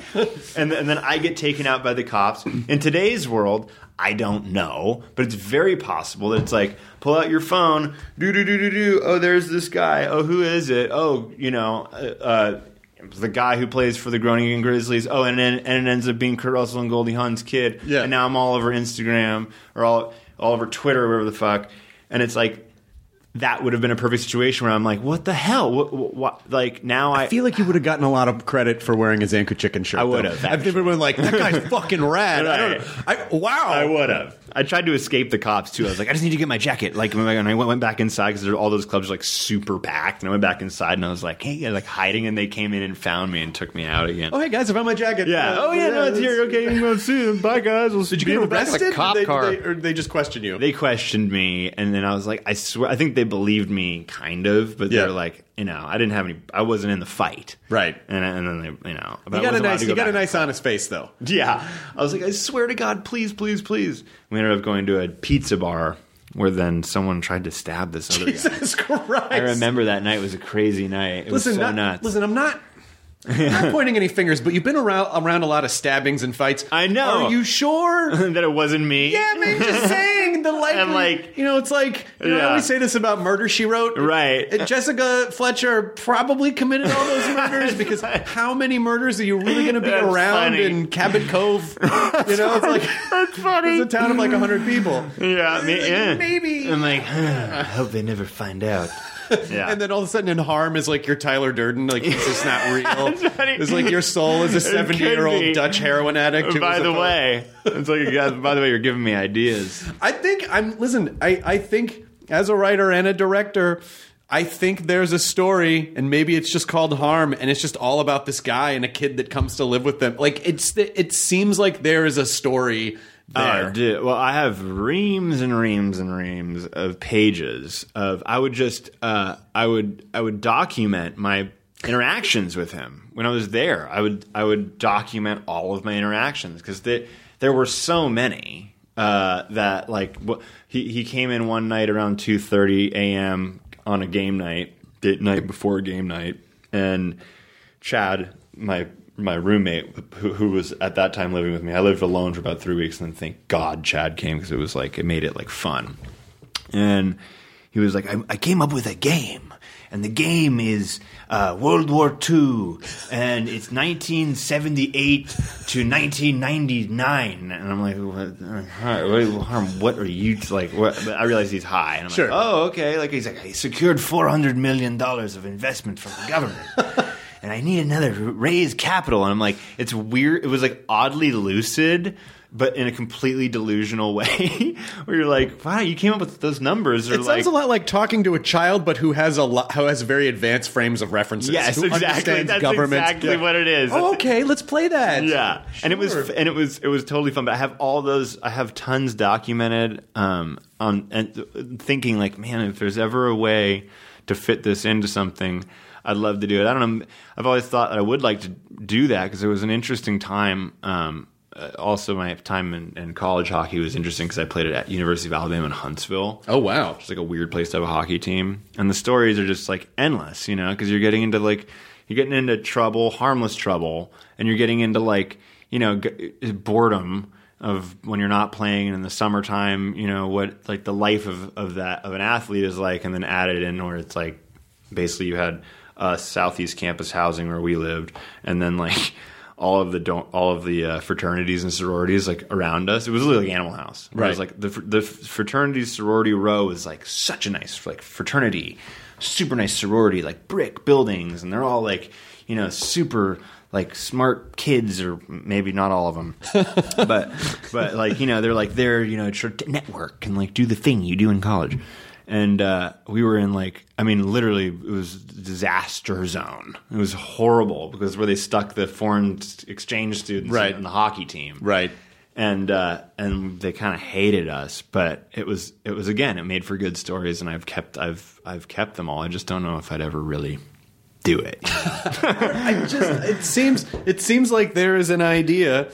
and, and then I get taken out by the cops. In today's world, I don't know, but it's very possible that it's like pull out your phone, do do do do do. Oh, there's this guy. Oh, who is it? Oh, you know, uh, uh, the guy who plays for the Groningen Grizzlies. Oh, and then and it ends up being Kurt Russell and Goldie Hawn's kid. Yeah. And now I'm all over Instagram or all all over Twitter or whatever the fuck. And it's like that would have been a perfect situation where I'm like, what the hell? What, what, what? Like now I, I feel like you would have gotten a lot of credit for wearing a Zankou Chicken shirt. I would have, I've never been like that guy's fucking rad. I don't. I, wow. I would have. I tried to escape the cops too. I was like, I just need to get my jacket. Like, when I and I went, went back inside because all those clubs are like super packed. And I went back inside and I was like, hey, like hiding. And they came in and found me and took me out again. Oh hey guys, I found my jacket. yeah. Uh, oh yeah, no, it's here. Okay, you can go see them. Bye guys. We'll Did you get in the back of a arrested? cop they, car. They, or they just questioned you? They questioned me, and then I was like, I swear, I think they believed me, kind of, but Yeah. they're like, you know, I didn't have any, I wasn't in the fight, Right. And, and then they, you know, you got a nice, to you got a nice honest face though. Yeah, I was like, I swear to God, please, please, please. We ended up going to a pizza bar where then someone tried to stab this other guy. Jesus Christ! I remember that night was a crazy night. It Listen, was so not- nuts. listen, I'm not. I'm not pointing any fingers, but you've been around around a lot of stabbings and fights. I know. Are you sure? that it wasn't me. yeah, man. Just saying the likely. And, like- you know, it's like you know, I Yeah. always say this about Murder She Wrote. Right. Uh, Jessica Fletcher probably committed all those murders because how many murders are you really going to be That's around funny. in Cabot Cove? you know, it's like That's funny. it's a town of like hundred people. Yeah, me, yeah. Maybe. I'm like, I hope they never find out. Yeah. And then all of a sudden, in harm is like your Tyler Durden. Like it's just not real. It's like your soul is a seventy-year-old. Dutch heroin addict. by the way, it's like, by the way, you're giving me ideas. I think I'm. Listen, I I think as a writer and a director. I think there's a story, and maybe it's just called Harm, and it's just all about this guy and a kid that comes to live with them. Like it's, it seems like there is a story there. Oh, dude. Well, I have reams and reams and reams of pages of. I would just, uh, I would, I would document my interactions with him when I was there. I would, I would document all of my interactions because there were so many uh, that like wh- he he came in one night around two thirty a.m. on a game night, the night before game night, and Chad, my my roommate, who, who was at that time living with me, I lived alone for about three weeks, and then thank God Chad came because it was like it made it like fun. And he was like, I, I came up with a game, and the game is uh, World War II, and it's 1978 to 1999. And I'm like, what, what, are you like? What? But I realize he's high, and I'm Sure. like, oh, okay. Like he's like, I secured 400 million dollars of investment from the government. and I need another raise capital. And I'm like, it's weird. It was like oddly lucid, but in a completely delusional way, where you're like, wow, you came up with those numbers. Or It like, sounds a lot like talking to a child, but who has a lot, who has very advanced frames of references. Yes, who exactly. That's government. exactly what it is. Oh, okay, let's play that. yeah and it was and it was it was totally fun but i have all those i have tons documented um on and thinking like man if there's ever a way to fit this into something i'd love to do it. I don't know i've always thought that i would like to do that because it was an interesting time um uh, also my time in, in college hockey was interesting because i played it at university of alabama in huntsville. Oh wow. it's like a weird place to have a hockey team, and the stories are just like endless, you know, because you're getting into like you're getting into trouble, harmless trouble, and you're getting into like you know g- boredom of when you're not playing and in the summertime, you know what like the life of of that of an athlete is like, and then added in where it's like basically you had uh, southeast campus housing where we lived, and then like. All of the don't all of the uh, fraternities and sororities like around us. It was literally like Animal House. Where It was Right. like the the fraternity sorority row is like such a nice like fraternity, super nice sorority, like brick buildings, and they're all like you know super like smart kids, or maybe not all of them, but but like you know they're like they're you know network and like do the thing you do in college. And uh, we were in like, I mean, literally, it was disaster zone. It was horrible because where they stuck the foreign exchange students Right. in the hockey team, Right. and uh, and they kind of hated us. But it was it was again, it made for good stories, and I've kept I've I've kept them all. I just don't know if I'd ever really do it. I just it seems it seems like there is an idea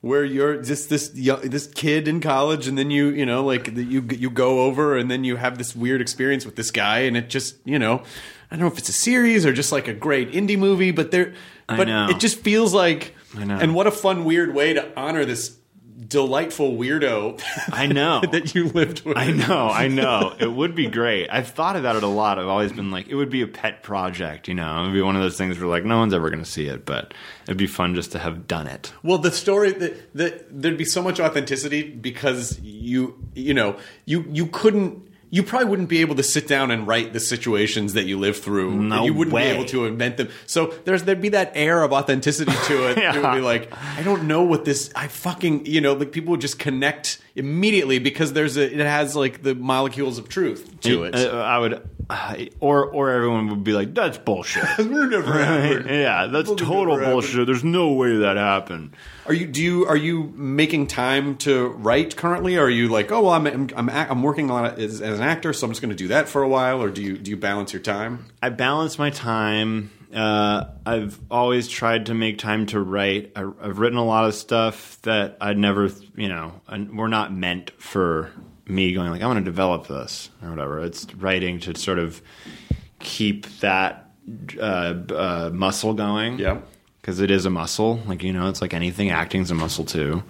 where you're just this young, this kid in college and then you you know like the- you you go over and then you have this weird experience with this guy and it just you know I don't know if it's a series or just like a great indie movie but there but it just feels like I know. and what a fun weird way to honor this delightful weirdo I know. that you lived with I know, I know. It would be great. I've thought about it a lot. I've always been like, it would be a pet project, you know? It would be one of those things where, like, no one's ever going to see it, but it'd be fun just to have done it. Well, the story that, that there'd be so much authenticity because you you know you you couldn't you probably wouldn't be able to sit down and write the situations that you live through. No you wouldn't way. be able to invent them. So there's there'd be that air of authenticity to it. It would be like I don't know what this. I fucking you know like people would just connect immediately because there's a it has like the molecules of truth to it. Uh, I would, uh, or or everyone would be like, that's bullshit. Never happened. yeah, that's Will total bullshit. There's no way that happened. Are you do you are you making time to write currently? Or are you like, oh well, I'm I'm I'm, I'm working on it as, as an actor, so I'm just going to do that for a while? Or do you do you balance your time? I balance my time. Uh, I've always tried to make time to write. I, I've written a lot of stuff that I'd never, you know, and were not meant for me going like I want to develop this or whatever. It's writing to sort of keep that uh, uh, muscle going. Yeah. Because it is a muscle. Like you know, it's like anything. Acting's a muscle too.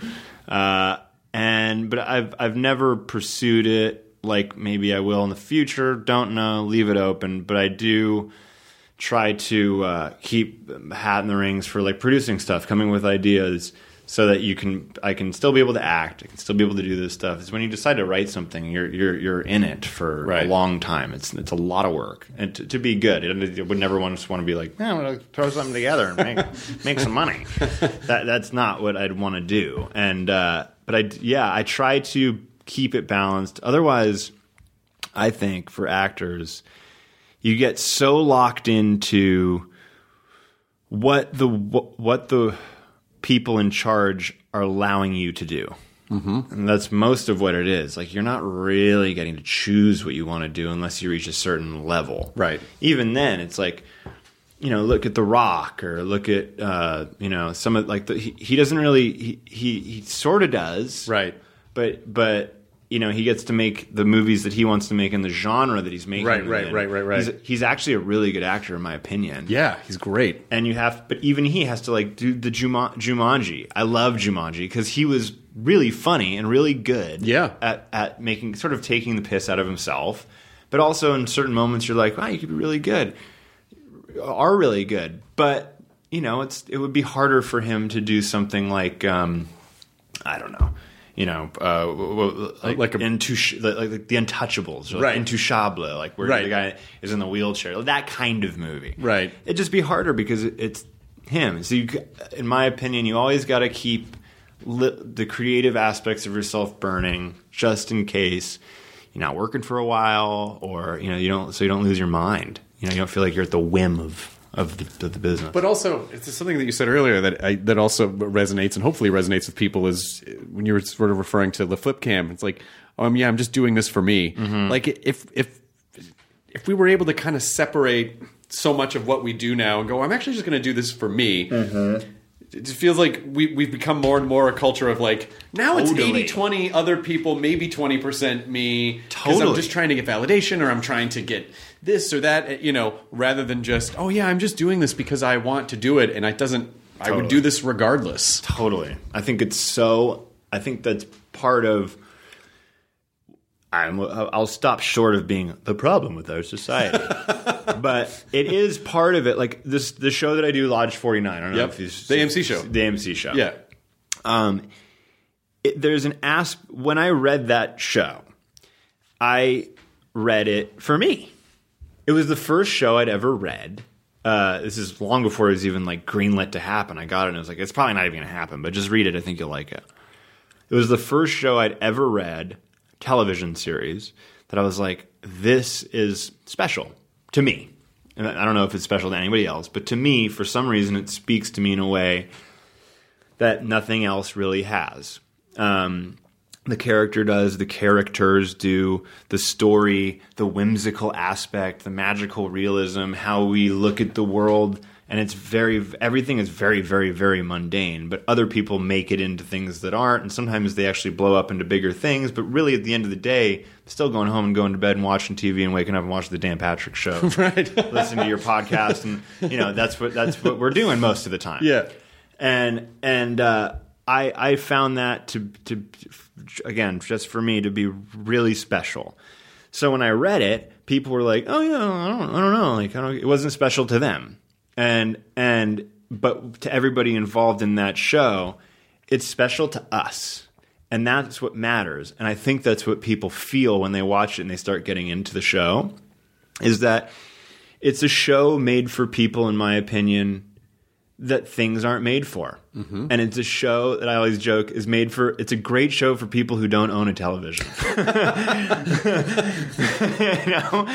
Uh, and but I've I've never pursued it. Like maybe I will in the future. Don't know. Leave it open. But I do try to uh, keep hat in the rings for like producing stuff, coming with ideas, so that you can I can still be able to act. I can still be able to do this stuff. It's when you decide to write something, you're you're you're in it for Right. a long time. It's it's a lot of work, and to, to be good, it, would never want to want to be like, "Yeah, I'm gonna throw something together and make make some money. That that's not what I'd want to do. And uh, but I yeah, I try to keep it balanced. Otherwise, I think for actors, you get so locked into what the what the people in charge are allowing you to do. Mm-hmm. And that's most of what it is. Like you're not really getting to choose what you want to do unless you reach a certain level. Right. Even then, it's like, you know, look at The Rock or look at, uh, you know, some of like the he, he doesn't really he he, he sort of does Right. but but you know he gets to make the movies that he wants to make in the genre that he's making. Right, right, in. right, right, right. He's, he's actually a really good actor, in my opinion. Yeah, he's great. And you have, but even he has to like do the Juma- Jumanji. I love Jumanji because he was really funny and really good. Yeah. at at making sort of taking the piss out of himself, but also in certain moments you're like, wow, you could be really good, are really good. But you know, it's it would be harder for him to do something like, um, I don't know. You know, uh, like, Like a- Intouch- like, like the Untouchables, or Right. Intouchable, like where Right. the guy is in the wheelchair, that kind of movie. Right. It'd just be harder because it's him. So, you, in my opinion, you always got to keep li- the creative aspects of yourself burning, just in case you're not working for a while, or you know, you don't so you don't lose your mind. You know, you don't feel like you're at the whim of of the, of the business. But also, it's something that you said earlier that I, that also resonates and hopefully resonates with people is when you were sort of referring to the flip cam. It's like, um, yeah, I'm just doing this for me. Like if if if we were able to kind of separate so much of what we do now and go, I'm actually just going to do this for me. It feels like we, we've become more and more a culture of like, now it's Totally. 80 20 other people, maybe 20% me. Because I'm just trying to get validation or I'm trying to get this or that, you know, rather than just, oh yeah, I'm just doing this because I want to do it and it doesn't, I would do this regardless. Totally. I think it's so. I think that's part of. I'm, I'll stop short of being the problem with our society, but it is part of it. Like this, the show that I do, Lodge Forty Nine. I don't know if The AMC show. the AMC show. Yeah. Um, it, there's an asp. When I read that show, I read it for me. It was the first show I'd ever read. Uh, this is long before it was even like greenlit to happen. I got it and I was like, it's probably not even going to happen, but just read it. I think you'll like it. It was the first show I'd ever read, television series, that I was like, this is special to me. And I don't know if it's special to anybody else, but to me, for some reason, it speaks to me in a way that nothing else really has. Um, the character does, the characters do, the story, the whimsical aspect, the magical realism, how we look at the world. And it's very, everything is very, very, very mundane. But other people make it into things that aren't. And sometimes they actually blow up into bigger things. But really, at the end of the day, still going home and going to bed and watching TV and waking up and watching the Dan Patrick show. Right. Listen to your podcast. And, you know, that's what, that's what we're doing most of the time Yeah. and and uh, I I found that to to again just for me to be really special. So when I read it, people were like, "Oh yeah, I don't I don't know," like don't, it wasn't special to them, and and but to everybody involved in that show, it's special to us. And that's what matters. And I think that's what people feel when they watch it and they start getting into the show is that it's a show made for people, in my opinion, that things aren't made for. Mm-hmm. And it's a show that I always joke is made for, it's a great show for people who don't own a television. you know?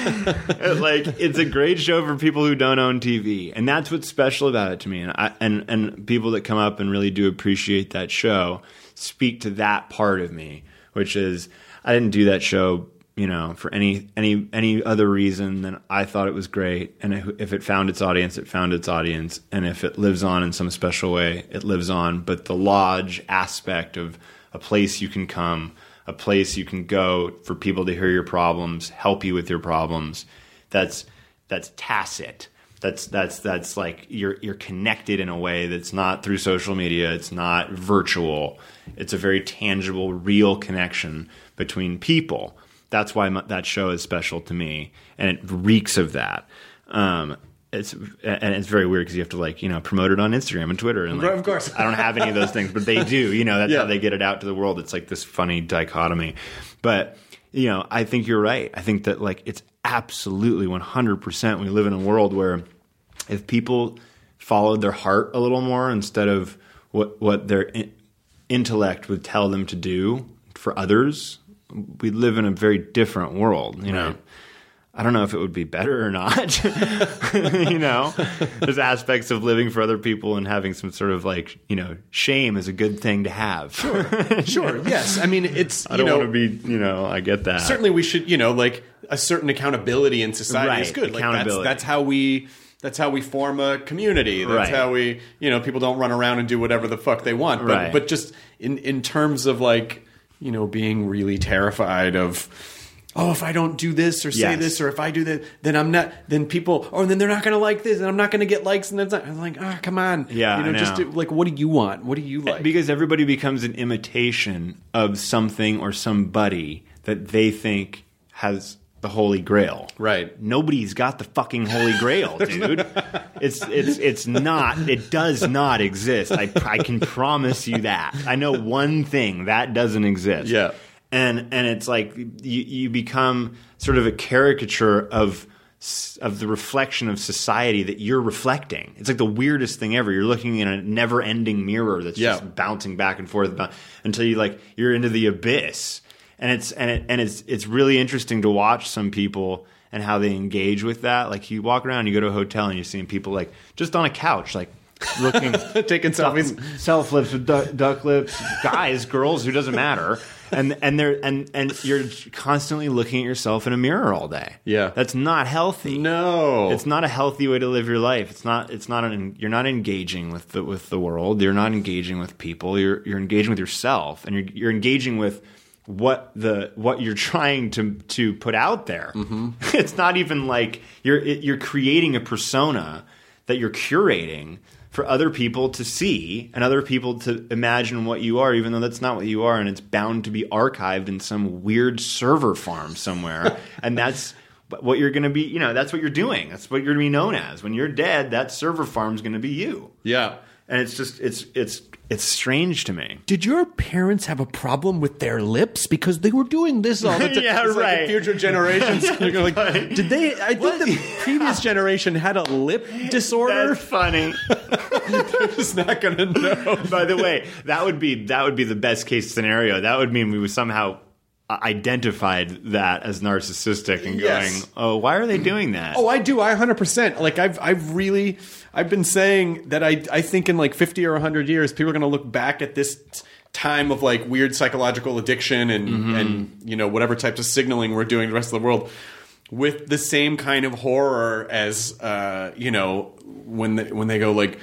like, it's a great show for people who don't own TV. And that's what's special about it to me. And, I, and, and people that come up and really do appreciate that show speak to that part of me, which is, I didn't do that show you know, for any any any other reason than I thought it was great. And if- it found its audience, it found its audience. And if it lives on in some special way, it lives on. But the lodge aspect of a place you can come, a place you can go for people to hear your problems, help you with your problems, that's that's tacit. That's that's that's like you're you're connected in a way that's not through social media. It's not virtual. It's a very tangible, real connection between people. That's why m- that show is special to me, and it reeks of that. Um, it's and it's very weird because you have to like you know promote it on Instagram and Twitter and like, of course. I don't have any of those things, but they do. You know that's Yeah. how they get it out to the world. It's like this funny dichotomy, but you know I think you're right. I think that like it's absolutely 100. percent We live in a world where if people followed their heart a little more instead of what what their in- intellect would tell them to do for others, we live in a very different world. You know, Right. I don't know if it would be better or not. you know, there's aspects of living for other people and having some sort of like you know shame is a good thing to have. Sure, Sure. Yes. I mean, it's I you don't know want to be you know I get that certainly we should you know like a certain accountability in society is Right, good. Like that's accountability. that's how we. That's how we form a community. That's Right. how we, you know, people don't run around and do whatever the fuck they want. But, Right. but just in in terms of like, you know, being really terrified of, oh, if I don't do this or say Yes. this or if I do that, then I'm not. Then people, oh, then they're not going to like this, and I'm not going to get likes, and that's not. I'm like, ah, come on, Yeah, you know, I just do, like, what do you want? What do you like? because everybody becomes an imitation of something or somebody that they think has the holy grail. Right. Nobody's got the fucking holy grail, dude. it's it's it's not. It does not exist. I I can promise you that. I know one thing that doesn't exist. Yeah. And and it's like you you become sort of a caricature of of the reflection of society that you're reflecting. It's like the weirdest thing ever. You're looking in a never-ending mirror that's Yeah. just bouncing back and forth about, until you like you're into the abyss. And it's and it, and it's it's really interesting to watch some people and how they engage with that. Like you walk around, you go to a hotel, and you're seeing people like just on a couch, like looking Taking selfies. self flips with duck, duck lips, guys, girls, who doesn't matter, and and they're and and you're constantly looking at yourself in a mirror all day. Yeah. that's not healthy. No, It's not a healthy way to live your life. It's not. It's not an. You're not engaging with the with the world. You're not engaging with people. You're you're engaging with yourself, and you're you're engaging with what the what you're trying to to put out there. Mm-hmm. It's not even like you're it, you're creating a persona that you're curating for other people to see and other people to imagine what you are, even though that's not what you are, and it's bound to be archived in some weird server farm somewhere, and that's what you're going to be, you know, that's what you're doing. That's what you're going to be known as. When you're dead, that server farm's going to be you. yeah. And it's just, it's, it's, it's strange to me. Did your parents have a problem with their lips because they were doing this all the time? Yeah, It's right. in future generations, like, did they? I think the previous generation had a lip disorder. That's funny. They're just not gonna know. By the way, that would be that would be the best case scenario. That would mean we would somehow uh, identified that as narcissistic and going, Yes. "Oh, why are they doing that?" Oh, I do. I 100%. Like I've I've really I've been saying that I I think in like 50 or 100 years people are going to look back at this time of like weird psychological addiction and Mm-hmm. and you know whatever types of signaling we're doing to the rest of the world with the same kind of horror as uh, you know when they, when they go like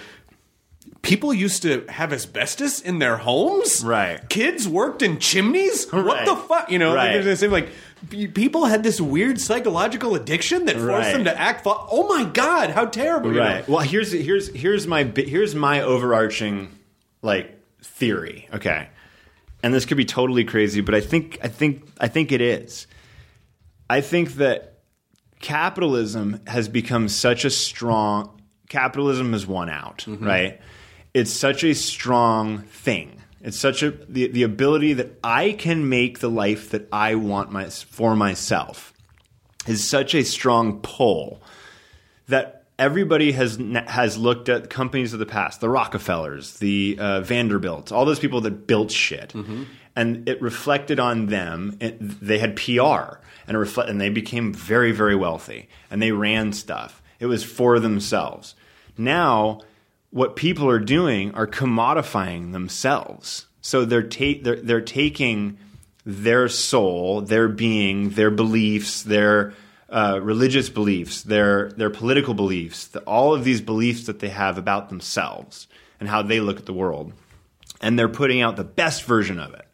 people used to have asbestos in their homes Right. kids worked in chimneys what the fuck you know like, Right. the same like people had this weird psychological addiction that forced Right. them to act fu- oh my god how terrible? Right. Well, here's here's here's my here's my overarching like theory. Okay, and this could be totally crazy, but I think I think I think it is. I think that capitalism has become such a strong capitalism has won out, mm-hmm. right? It's such a strong thing. It's such a the, the ability that I can make the life that I want my, for myself is such a strong pull that everybody has has looked at companies of the past, the Rockefellers, the uh, Vanderbilts, all those people that built shit, and it reflected on them. It, they had PR, and it reflect, and they became very, very wealthy, and they ran stuff. It was for themselves. Now, what people are doing are commodifying themselves. So they're ta- they're, they're taking their soul, their being, their beliefs, their uh, religious beliefs, their their political beliefs, the, all of these beliefs that they have about themselves and how they look at the world, and they're putting out the best version of it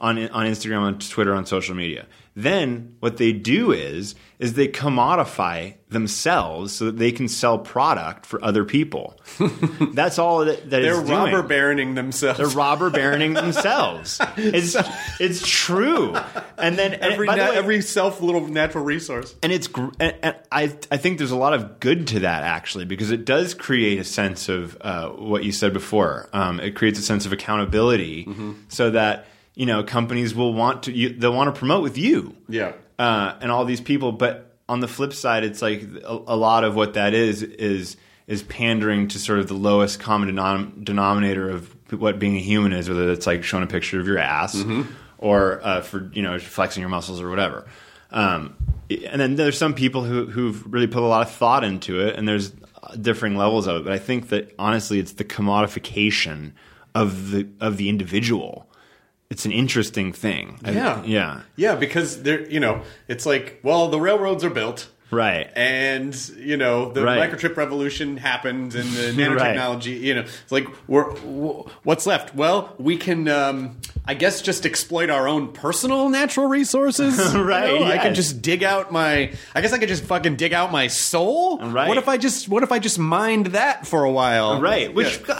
on on Instagram, on Twitter, on social media. Then what they do is is they commodify themselves so that they can sell product for other people. That's all that, that they're robber baroning themselves They're robber baroning themselves. It's it's true. And then and every by the way- every self little natural resource and it's and, and I I think there's a lot of good to that actually because it does create a sense of uh, what you said before. Um, it creates a sense of accountability Mm-hmm. so that you know companies will want to you, they'll want to promote with you. Yeah. uh, and all these people. But on the flip side, it's like a, a lot of what that is is is pandering to sort of the lowest common denom- denominator of what being a human is, whether it's like showing a picture of your ass Mm-hmm. or uh, for you know flexing your muscles or whatever. Um, and then there's some people who who've really put a lot of thought into it, and there's differing levels of it. But I think that honestly, it's the commodification of the of the individual. It's an interesting thing. I- Yeah. yeah, Yeah, because they're you know, it's like, well, the railroads are built. Right. And you know the Right. microchip revolution happened, and the nanotechnology. You know, it's like we're what's left. Well, we can, um, I guess, just exploit our own personal natural resources. you Right, know? I can just dig out my. I guess I could just fucking dig out my soul. Right. What if I just? What if I just mined that for a while? Right. Which Yeah.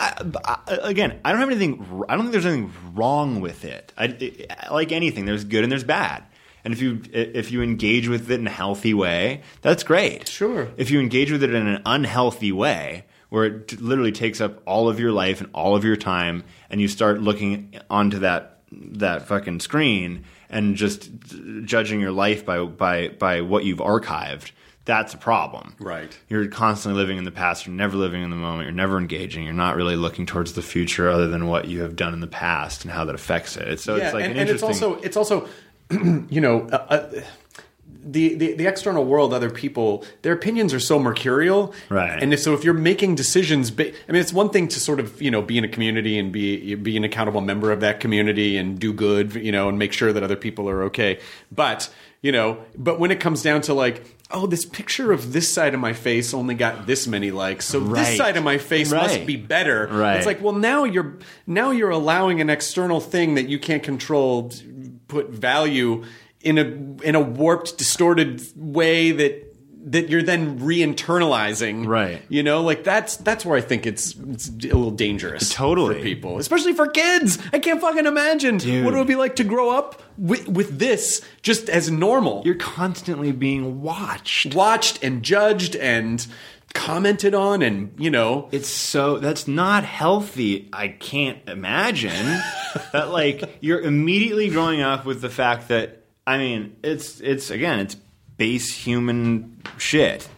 I- I- again, I don't have anything. I don't think there's anything wrong with it. I, it- like anything, there's good and there's bad. And if you if you engage with it in a healthy way, that's great. Sure. If you engage with it in an unhealthy way, where it literally takes up all of your life and all of your time, and you start looking onto that that fucking screen and just judging your life by by by what you've archived, that's a problem. Right. You're constantly living in the past. You're never living in the moment. You're never engaging. You're not really looking towards the future, other than what you have done in the past and how that affects it. So yeah, it's like and, an and it's interesting. also it's also you know uh, uh, the, the the external world, other people, their opinions are so mercurial, Right. And if, so, if you're making decisions, I mean, it's one thing to sort of you know be in a community and be be an accountable member of that community and do good, you know, and make sure that other people are okay. But you know, but when it comes down to like, oh, this picture of this side of my face only got this many likes, so Right. this side of my face must be better. Right. It's like, well, now you're now you're allowing an external thing that you can't control put value in a in a warped, distorted way that that you're then re-internalizing. Right. You know, like that's that's where I think it's it's a little dangerous. Totally. for people, especially for kids. I can't fucking imagine Dude. what it would be like to grow up with with this just as normal. you're constantly being watched. watched and judged and commented on, and you know, It's so that's not healthy. I can't imagine that. Like you're immediately growing up with the fact that I mean, it's it's again, it's base human shit.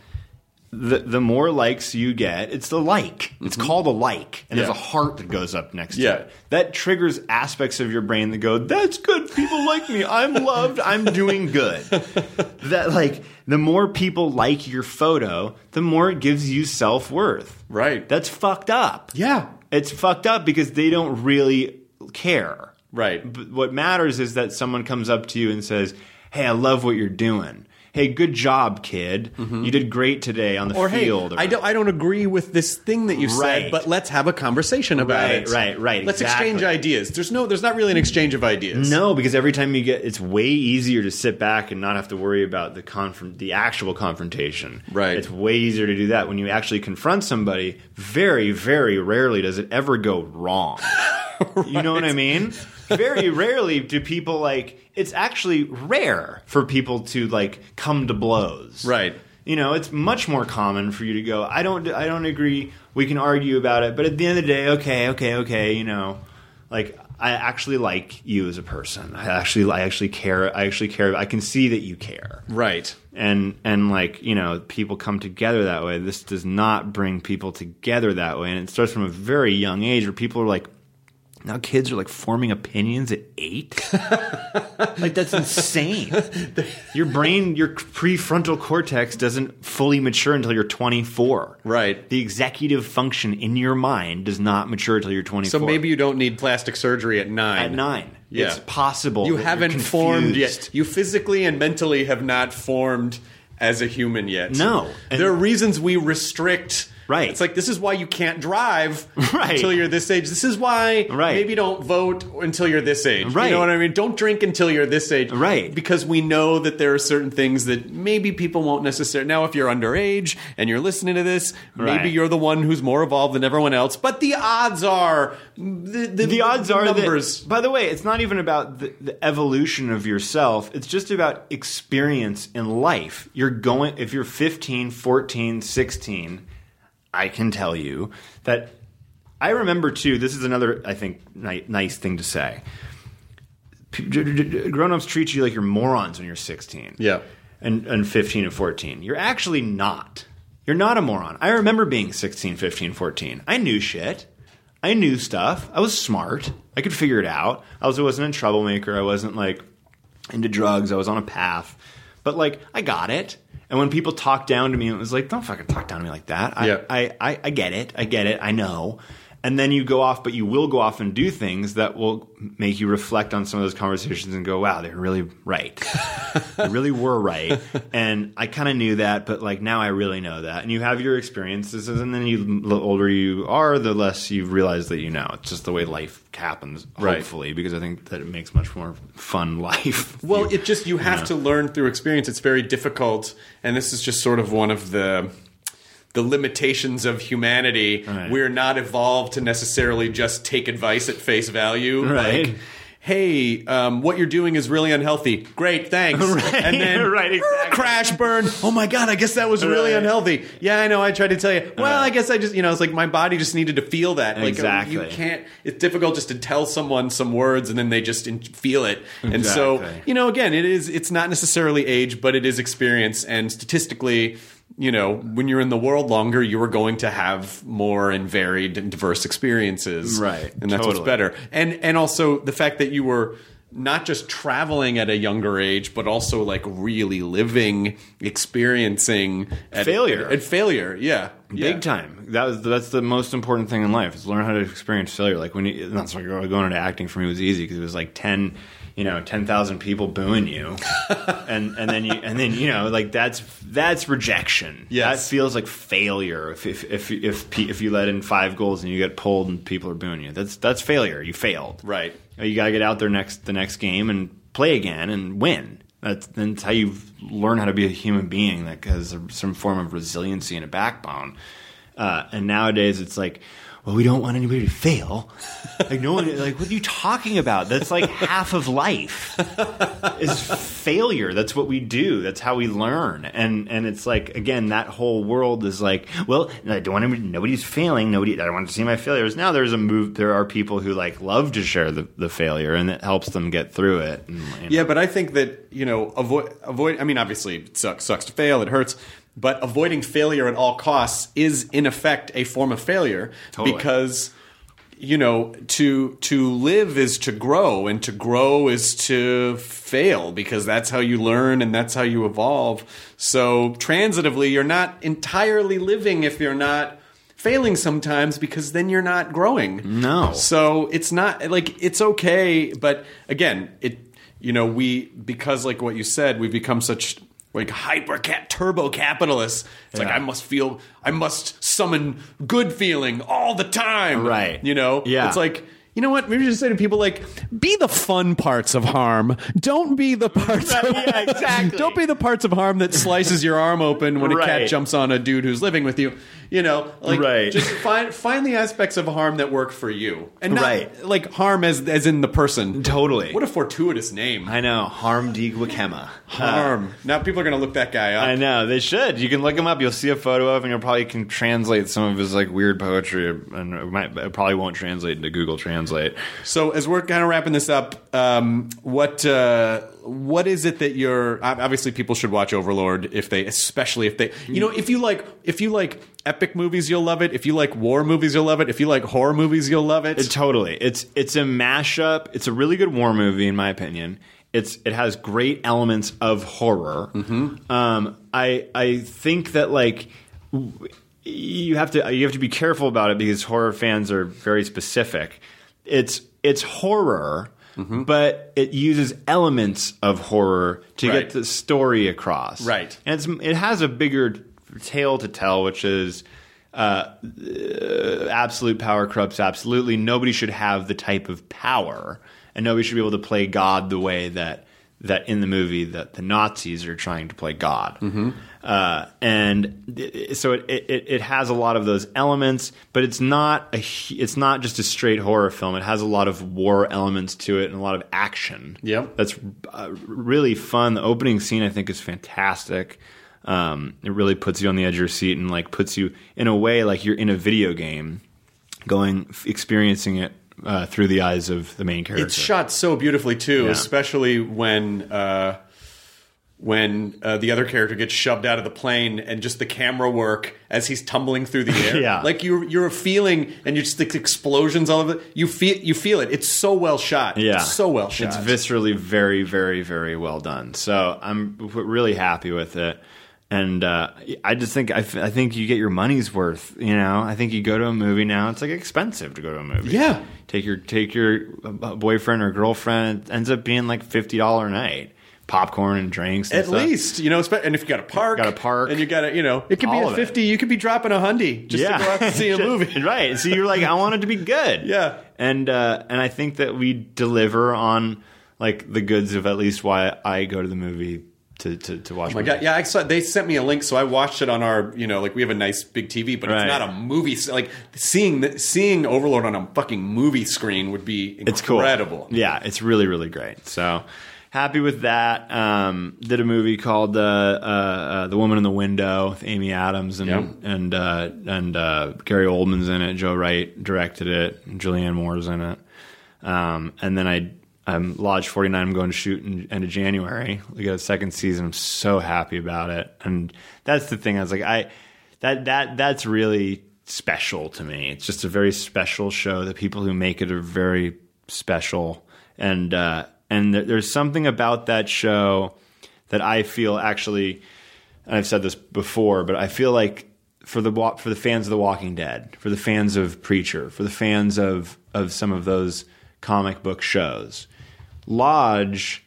The the more likes you get, it's the like. It's mm-hmm. called a like, and there's a heart that goes up next Yeah. to it. That triggers aspects of your brain that go, "That's good. People like me. I'm loved. I'm doing good." that like the more people like your photo, the more it gives you self worth. Right. That's fucked up. yeah, It's fucked up because they don't really care. Right. But what matters is that someone comes up to you and says, "Hey, I love what you're doing. Hey, good job, kid. You did great today on the Mm-hmm. Or hey, field." or- I don't I don't agree with this thing that you said, but let's have a conversation about Right, it. right, right, Let's exactly. exchange ideas. There's no there's not really an exchange of ideas. No, because every time you get, it's way easier to sit back and not have to worry about the confront, the actual confrontation. Right. It's way easier to do that when you actually confront somebody. Very, very rarely does it ever go wrong. You know what I mean? Very rarely do people like. It's actually rare for people to like come to blows. Right. You know, it's much more common for you to go. I don't. I don't agree. We can argue about it, but at the end of the day, okay, okay, okay. You know, like I actually like you as a person. I actually, I actually care. I actually care. I can see that you care. Right. And and like you know, people come together that way. This does not bring people together that way, and it starts from a very young age where people are like. Now kids are like forming opinions at eight. like that's insane. Your brain, your prefrontal cortex doesn't fully mature until you're 24. Right. The executive function in your mind does not mature until you're 24. So maybe you don't need plastic surgery at nine. at nine, Yeah. it's possible. You haven't formed yet. You physically and mentally have not formed as a human yet. No. And- there are reasons we restrict. Right. It's like this is why you can't drive Right. until you're this age. This is why Right. maybe don't vote until you're this age. Right. You know what I mean? Don't drink until you're this age. Right. Because we know that there are certain things that maybe people won't necessarily. Now, if you're underage and you're listening to this, maybe you're the one who's more evolved than everyone else. But the odds are the, the, the odds the are numbers. that by the way it's not even about the, the evolution of yourself it's just about experience in life you're going if you're 15 14 16 i can tell you that i remember too this is another i think ni- nice thing to say P- d- d- d- grown-ups treat you like you're morons when you're 16 Yeah. and, and 15 and 14 you're actually not you're not a moron i remember being 16 15 14 i knew shit I knew stuff. I was smart. I could figure it out. I was, I wasn't a troublemaker. I wasn't like into drugs. I was on a path. But like, I got it. And when people talk down to me, it was like, don't fucking talk down to me like that. I, Yeah. I, I, I get it. I get it. I know. And then you go off, but you will go off and do things that will make you reflect on some of those conversations and go, wow, they're really right. they really were right. And I kind of knew that, but like now I really know that. And you have your experiences, and then you, the older you are, the less you realize that you know. It's just the way life happens, Right. because I think that it makes much more fun life. Well, it just you have to learn through experience. It's very difficult, and this is just sort of one of the the limitations of humanity. Right. We're not evolved to necessarily just take advice at face value. Right. Like, hey, um, what you're doing is really unhealthy. Great, thanks. Right, And then right, exactly. crash burn. Oh my god, I guess that was really Right. unhealthy. Yeah, I know. I tried to tell you. Well, I guess I just you know it's like my body just needed to feel that. Like uh, you can't. It's difficult just to tell someone some words and then they just in- feel it. And so you know, again, it is. It's not necessarily age, but it is experience. And statistically, you know, when you're in the world longer, you are going to have more and varied and diverse experiences. Right. And that's what's better. And and also the fact that you were not just traveling at a younger age, but also like really living, experiencing at, Failure. At, failure, yeah, Big Yeah. time. That was that's the most important thing in life is learn how to experience failure. Like when you, that's why going into acting for me was easy because it was like ten, you know, ten thousand people booing you, and and then you and then you know like that's that's rejection. Yes. that feels like failure. If if if if, if you let in five goals and you get pulled and people are booing you, that's that's failure. You failed. Right. You got to get out there next the next game and play again and win. That's, that's how you learn how to be a human being that has some form of resiliency and a backbone. Uh, and nowadays, it's like, well, we don't want anybody to fail. Like no one, like what are you talking about? That's like half of life is failure. That's what we do. That's how we learn. And and it's like again, that whole world is like, well, I don't want anybody, nobody's failing. Nobody, I don't want to see my failures. Now there's a move. There are people who like love to share the, the failure, and it helps them get through it. And, you know, Yeah, but I think that you know avoid avoid. I mean, obviously, it sucks sucks to fail. It hurts. But avoiding failure at all costs is, in effect, a form of failure Totally. because you know to to live is to grow, and to grow is to fail because that's how you learn and that's how you evolve. So transitively, you're not entirely living if you're not failing sometimes because then you're not growing. No. So it's not like it's okay, but again, it you know we because like what you said, we've become such like hyper cat turbo capitalists. It's like I must feel, I must summon good feeling all the time. Right. You know. Yeah. It's like. You know what? Maybe just say to people like, be the fun parts of harm. Don't be the parts. Right, of, yeah, exactly. Don't be the parts of harm that slices your arm open when a cat jumps on a dude who's living with you. You know, like Right. just find find the aspects of harm that work for you, and not Right. like harm as as in the person. Totally. What a fortuitous name. I know. Harm D. Gwakema. harm. now people are gonna look that guy up. I know they should. You can look him up. You'll see a photo of, him, you'll probably can translate some of his like weird poetry, and it, might, it probably won't translate into Google Translate. So as we're kind of wrapping this up, um, what uh, what is it that you're? Obviously, people should watch Overlord if they, especially if they, you know, if you like, if you like epic movies, you'll love it. If you like war movies, you'll love it. If you like horror movies, you'll love it. It, totally. It's it's a mashup. It's a really good war movie, in my opinion. It's it has great elements of horror. Um, I I think that like you have to you have to be careful about it because horror fans are very specific. It's it's horror. But it uses elements of horror to Right. get the story across. Right. And it's, it has a bigger tale to tell, which is uh, uh, absolute power corrupts absolutely. Nobody should have the type of power, and nobody should be able to play God the way that that in the movie that the Nazis are trying to play God. Uh, and it- so it, it it has a lot of those elements, but it's not a it's not just a straight horror film. It has a lot of war elements to it and a lot of action. Yep. that's uh, really fun. The opening scene I think is fantastic. Um, it really puts you on the edge of your seat and like puts you in a way like you're in a video game, going f- experiencing it uh, through the eyes of the main character. It's shot so beautifully too, Yeah. especially when uh, when uh, the other character gets shoved out of the plane and just the camera work as he's tumbling through the air. Yeah. like you're you're feeling and you're just the explosions all of it. You feel you feel it. It's so well shot. Yeah, It's so well shot. It's viscerally very, very, very well done. So I'm really happy with it, and uh, I just think I, f- I think you get your money's worth. You know, I think you go to a movie now. It's like expensive to go to a movie. Yeah. take your take your uh, boyfriend or girlfriend. It ends up being like fifty dollar a night, popcorn and drinks. And At stuff. least you know, spe- and if you got a park, Got a park. and you got to you know, it could be a of it. fifty. You could be dropping a hundy just to go out to see a movie. right? So you're like, I want it to be good. Yeah. and uh, and I think that we deliver on like the goods of at least why I go to the movie to to, to watch. Oh my god! Yeah, I saw. They sent me a link, so I watched it on our. You know, like we have a nice big TV, but Right. it's not a movie. Like seeing the, seeing Overlord on a fucking movie screen would be It's cool. incredible. Yeah, it's really really great. So happy with that. Um, did a movie called uh, uh, uh, The Woman in the Window with Amy Adams and Yep. and uh, and uh, Gary Oldman's in it. Joe Wright directed it. and Julianne Moore's in it. Um, and then I. I'm Lodge 49. I'm going to shoot in end of January. We got a second season. I'm so happy about it. And that's the thing. I was like, I that that that's really special to me. It's just a very special show. The people who make it are very special, and uh, and there, there's something about that show that I feel actually. And I've said this before, but I feel like for the for the fans of The Walking Dead, for the fans of Preacher, for the fans of of some of those comic book shows, Lodge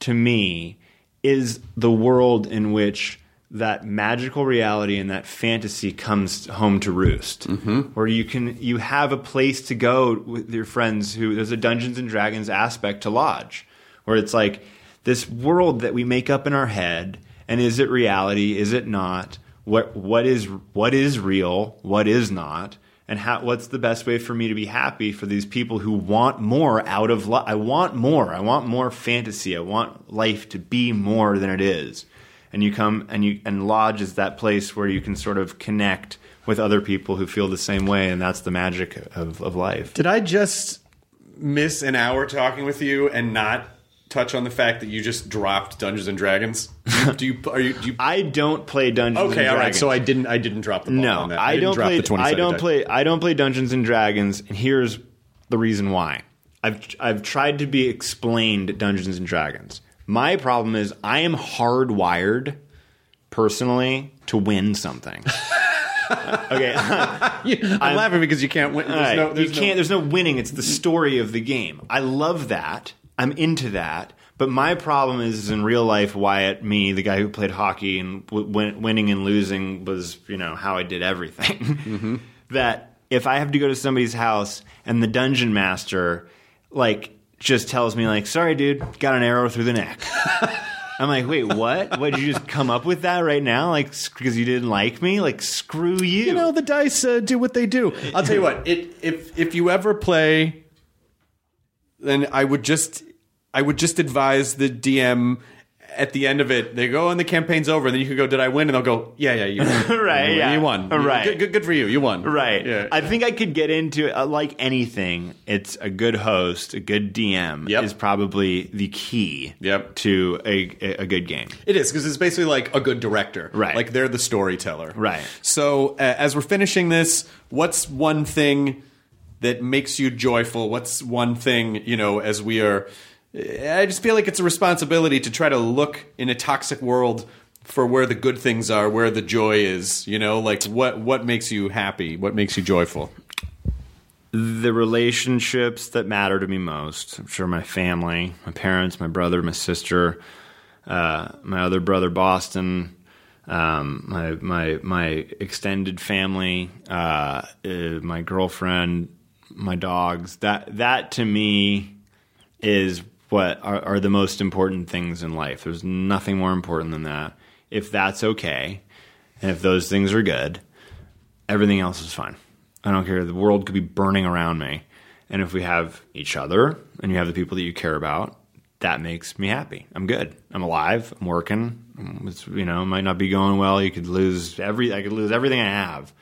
to me is the world in which that magical reality and that fantasy comes home to roost mm-hmm. where you can you have a place to go with your friends who there's a dungeons and dragons aspect to lodge where it's like this world that we make up in our head and is it reality is it not what what is what is real what is not and how, what's the best way for me to be happy for these people who want more out of life? I want more. I want more fantasy. I want life to be more than it is. And you come and you and lodge is that place where you can sort of connect with other people who feel the same way, and that's the magic of, of life. Did I just miss an hour talking with you and not touch on the fact that you just dropped Dungeons and Dragons? do you are you? Do you I don't play Dungeons. okay, and all right. So I didn't. I didn't drop the ball No, on that. I, didn't don't drop play. The 20 I don't play. I don't play Dungeons and Dragons, and here's the reason why. I've I've tried to be explained Dungeons and Dragons. My problem is I am hardwired personally to win something. okay, I'm, laughing because you can't win. There's right, no, you can't. No, There's no winning. It's the story of the game. I love that. I'm into that. But my problem is, is in real life, Wyatt, me, the guy who played hockey and w- win- winning and losing was, you know, how I did everything. Mm-hmm. that if I have to go to somebody's house and the dungeon master, like, just tells me, like, sorry, dude, got an arrow through the neck. I'm like, wait, what? What did you just come up with that right now? Like, because you didn't like me? Like, screw you. you know, the dice uh, do what they do. I'll tell you what. It, if if you ever play, then I would just I would just advise the DM at the end of it. They go, and the campaign's over. And then you can go, "Did I win?" And they'll go, "Yeah, yeah, you won. Right, you won. yeah. you won. Right. good, good, good for you. You won. Right. Yeah. I think I could get into it. Uh, like anything, it's a good host, a good DM Yep. is probably the key Yep. to a, a, a good game. It is because it's basically like a good director, Right. Like they're the storyteller, Right. So uh, as we're finishing this, what's one thing that makes you joyful? What's one thing you know? As we are, I just feel like it's a responsibility to try to look in a toxic world for where the good things are, where the joy is. You know, like what what makes you happy? What makes you joyful? The relationships that matter to me most, I'm sure my family, my parents, my brother, my sister, uh, my other brother, Boston, um, my my my extended family, uh, uh, my girlfriend, my dogs. That that to me is what are, are the most important things in life. There's nothing more important than that. If that's okay, and if those things are good, everything else is fine. I don't care. The world could be burning around me. And if we have each other and you have the people that you care about, that makes me happy. I'm good. I'm alive. I'm working. Um, it's, you know, might not be going well. You could lose every. I could lose everything I have.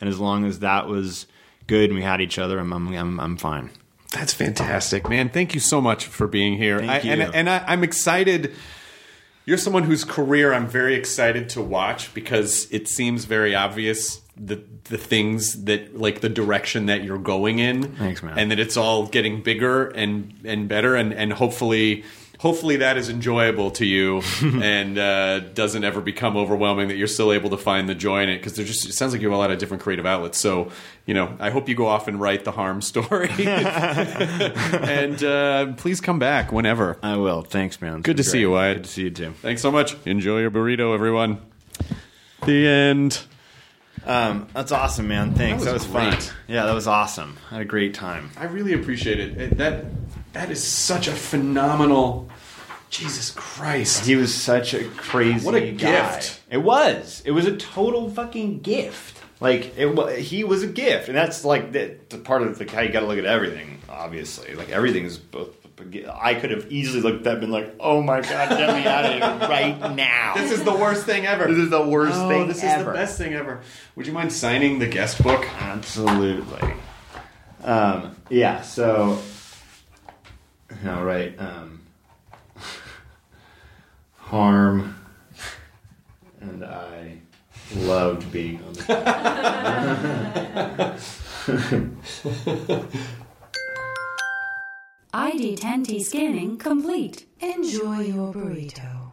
And as long as that was good and we had each other, I'm I'm I'm, I'm fine. That's fantastic, man. Thank you so much for being here. Thank I, you. And, and I, I'm excited. You're someone whose career I'm very excited to watch because it seems very obvious the the things that like the direction that you're going in. Thanks, man. And that it's all getting bigger and and better and and hopefully hopefully that is enjoyable to you and uh, doesn't ever become overwhelming that you're still able to find the joy in it because there's just it sounds like you have a lot of different creative outlets so you know i hope you go off and write the harm story and uh, please come back whenever I will. Thanks, man. Good to been see you, great. Wyatt. Good to see you too. thanks so much enjoy your burrito everyone the end Um, that's awesome, man. Thanks. That That was was, fun. Yeah, that was awesome. I had a great time. i really appreciate it. it that that is such a phenomenal jesus christ He was such a crazy What a guy. gift. It was. It was a total fucking gift. Like it. He was a gift, and that's like the, the part of the how you got to look at everything. Obviously, like everything is both. I could have easily looked at that and been like, "Oh my god, get me out of here right now!" this is the worst thing ever This is the worst oh, thing this is the best thing ever would you mind signing the guest book Absolutely. Um, yeah. So. All right. Um, harm. And I loved being on the. ID10T scanning complete. Enjoy your burrito.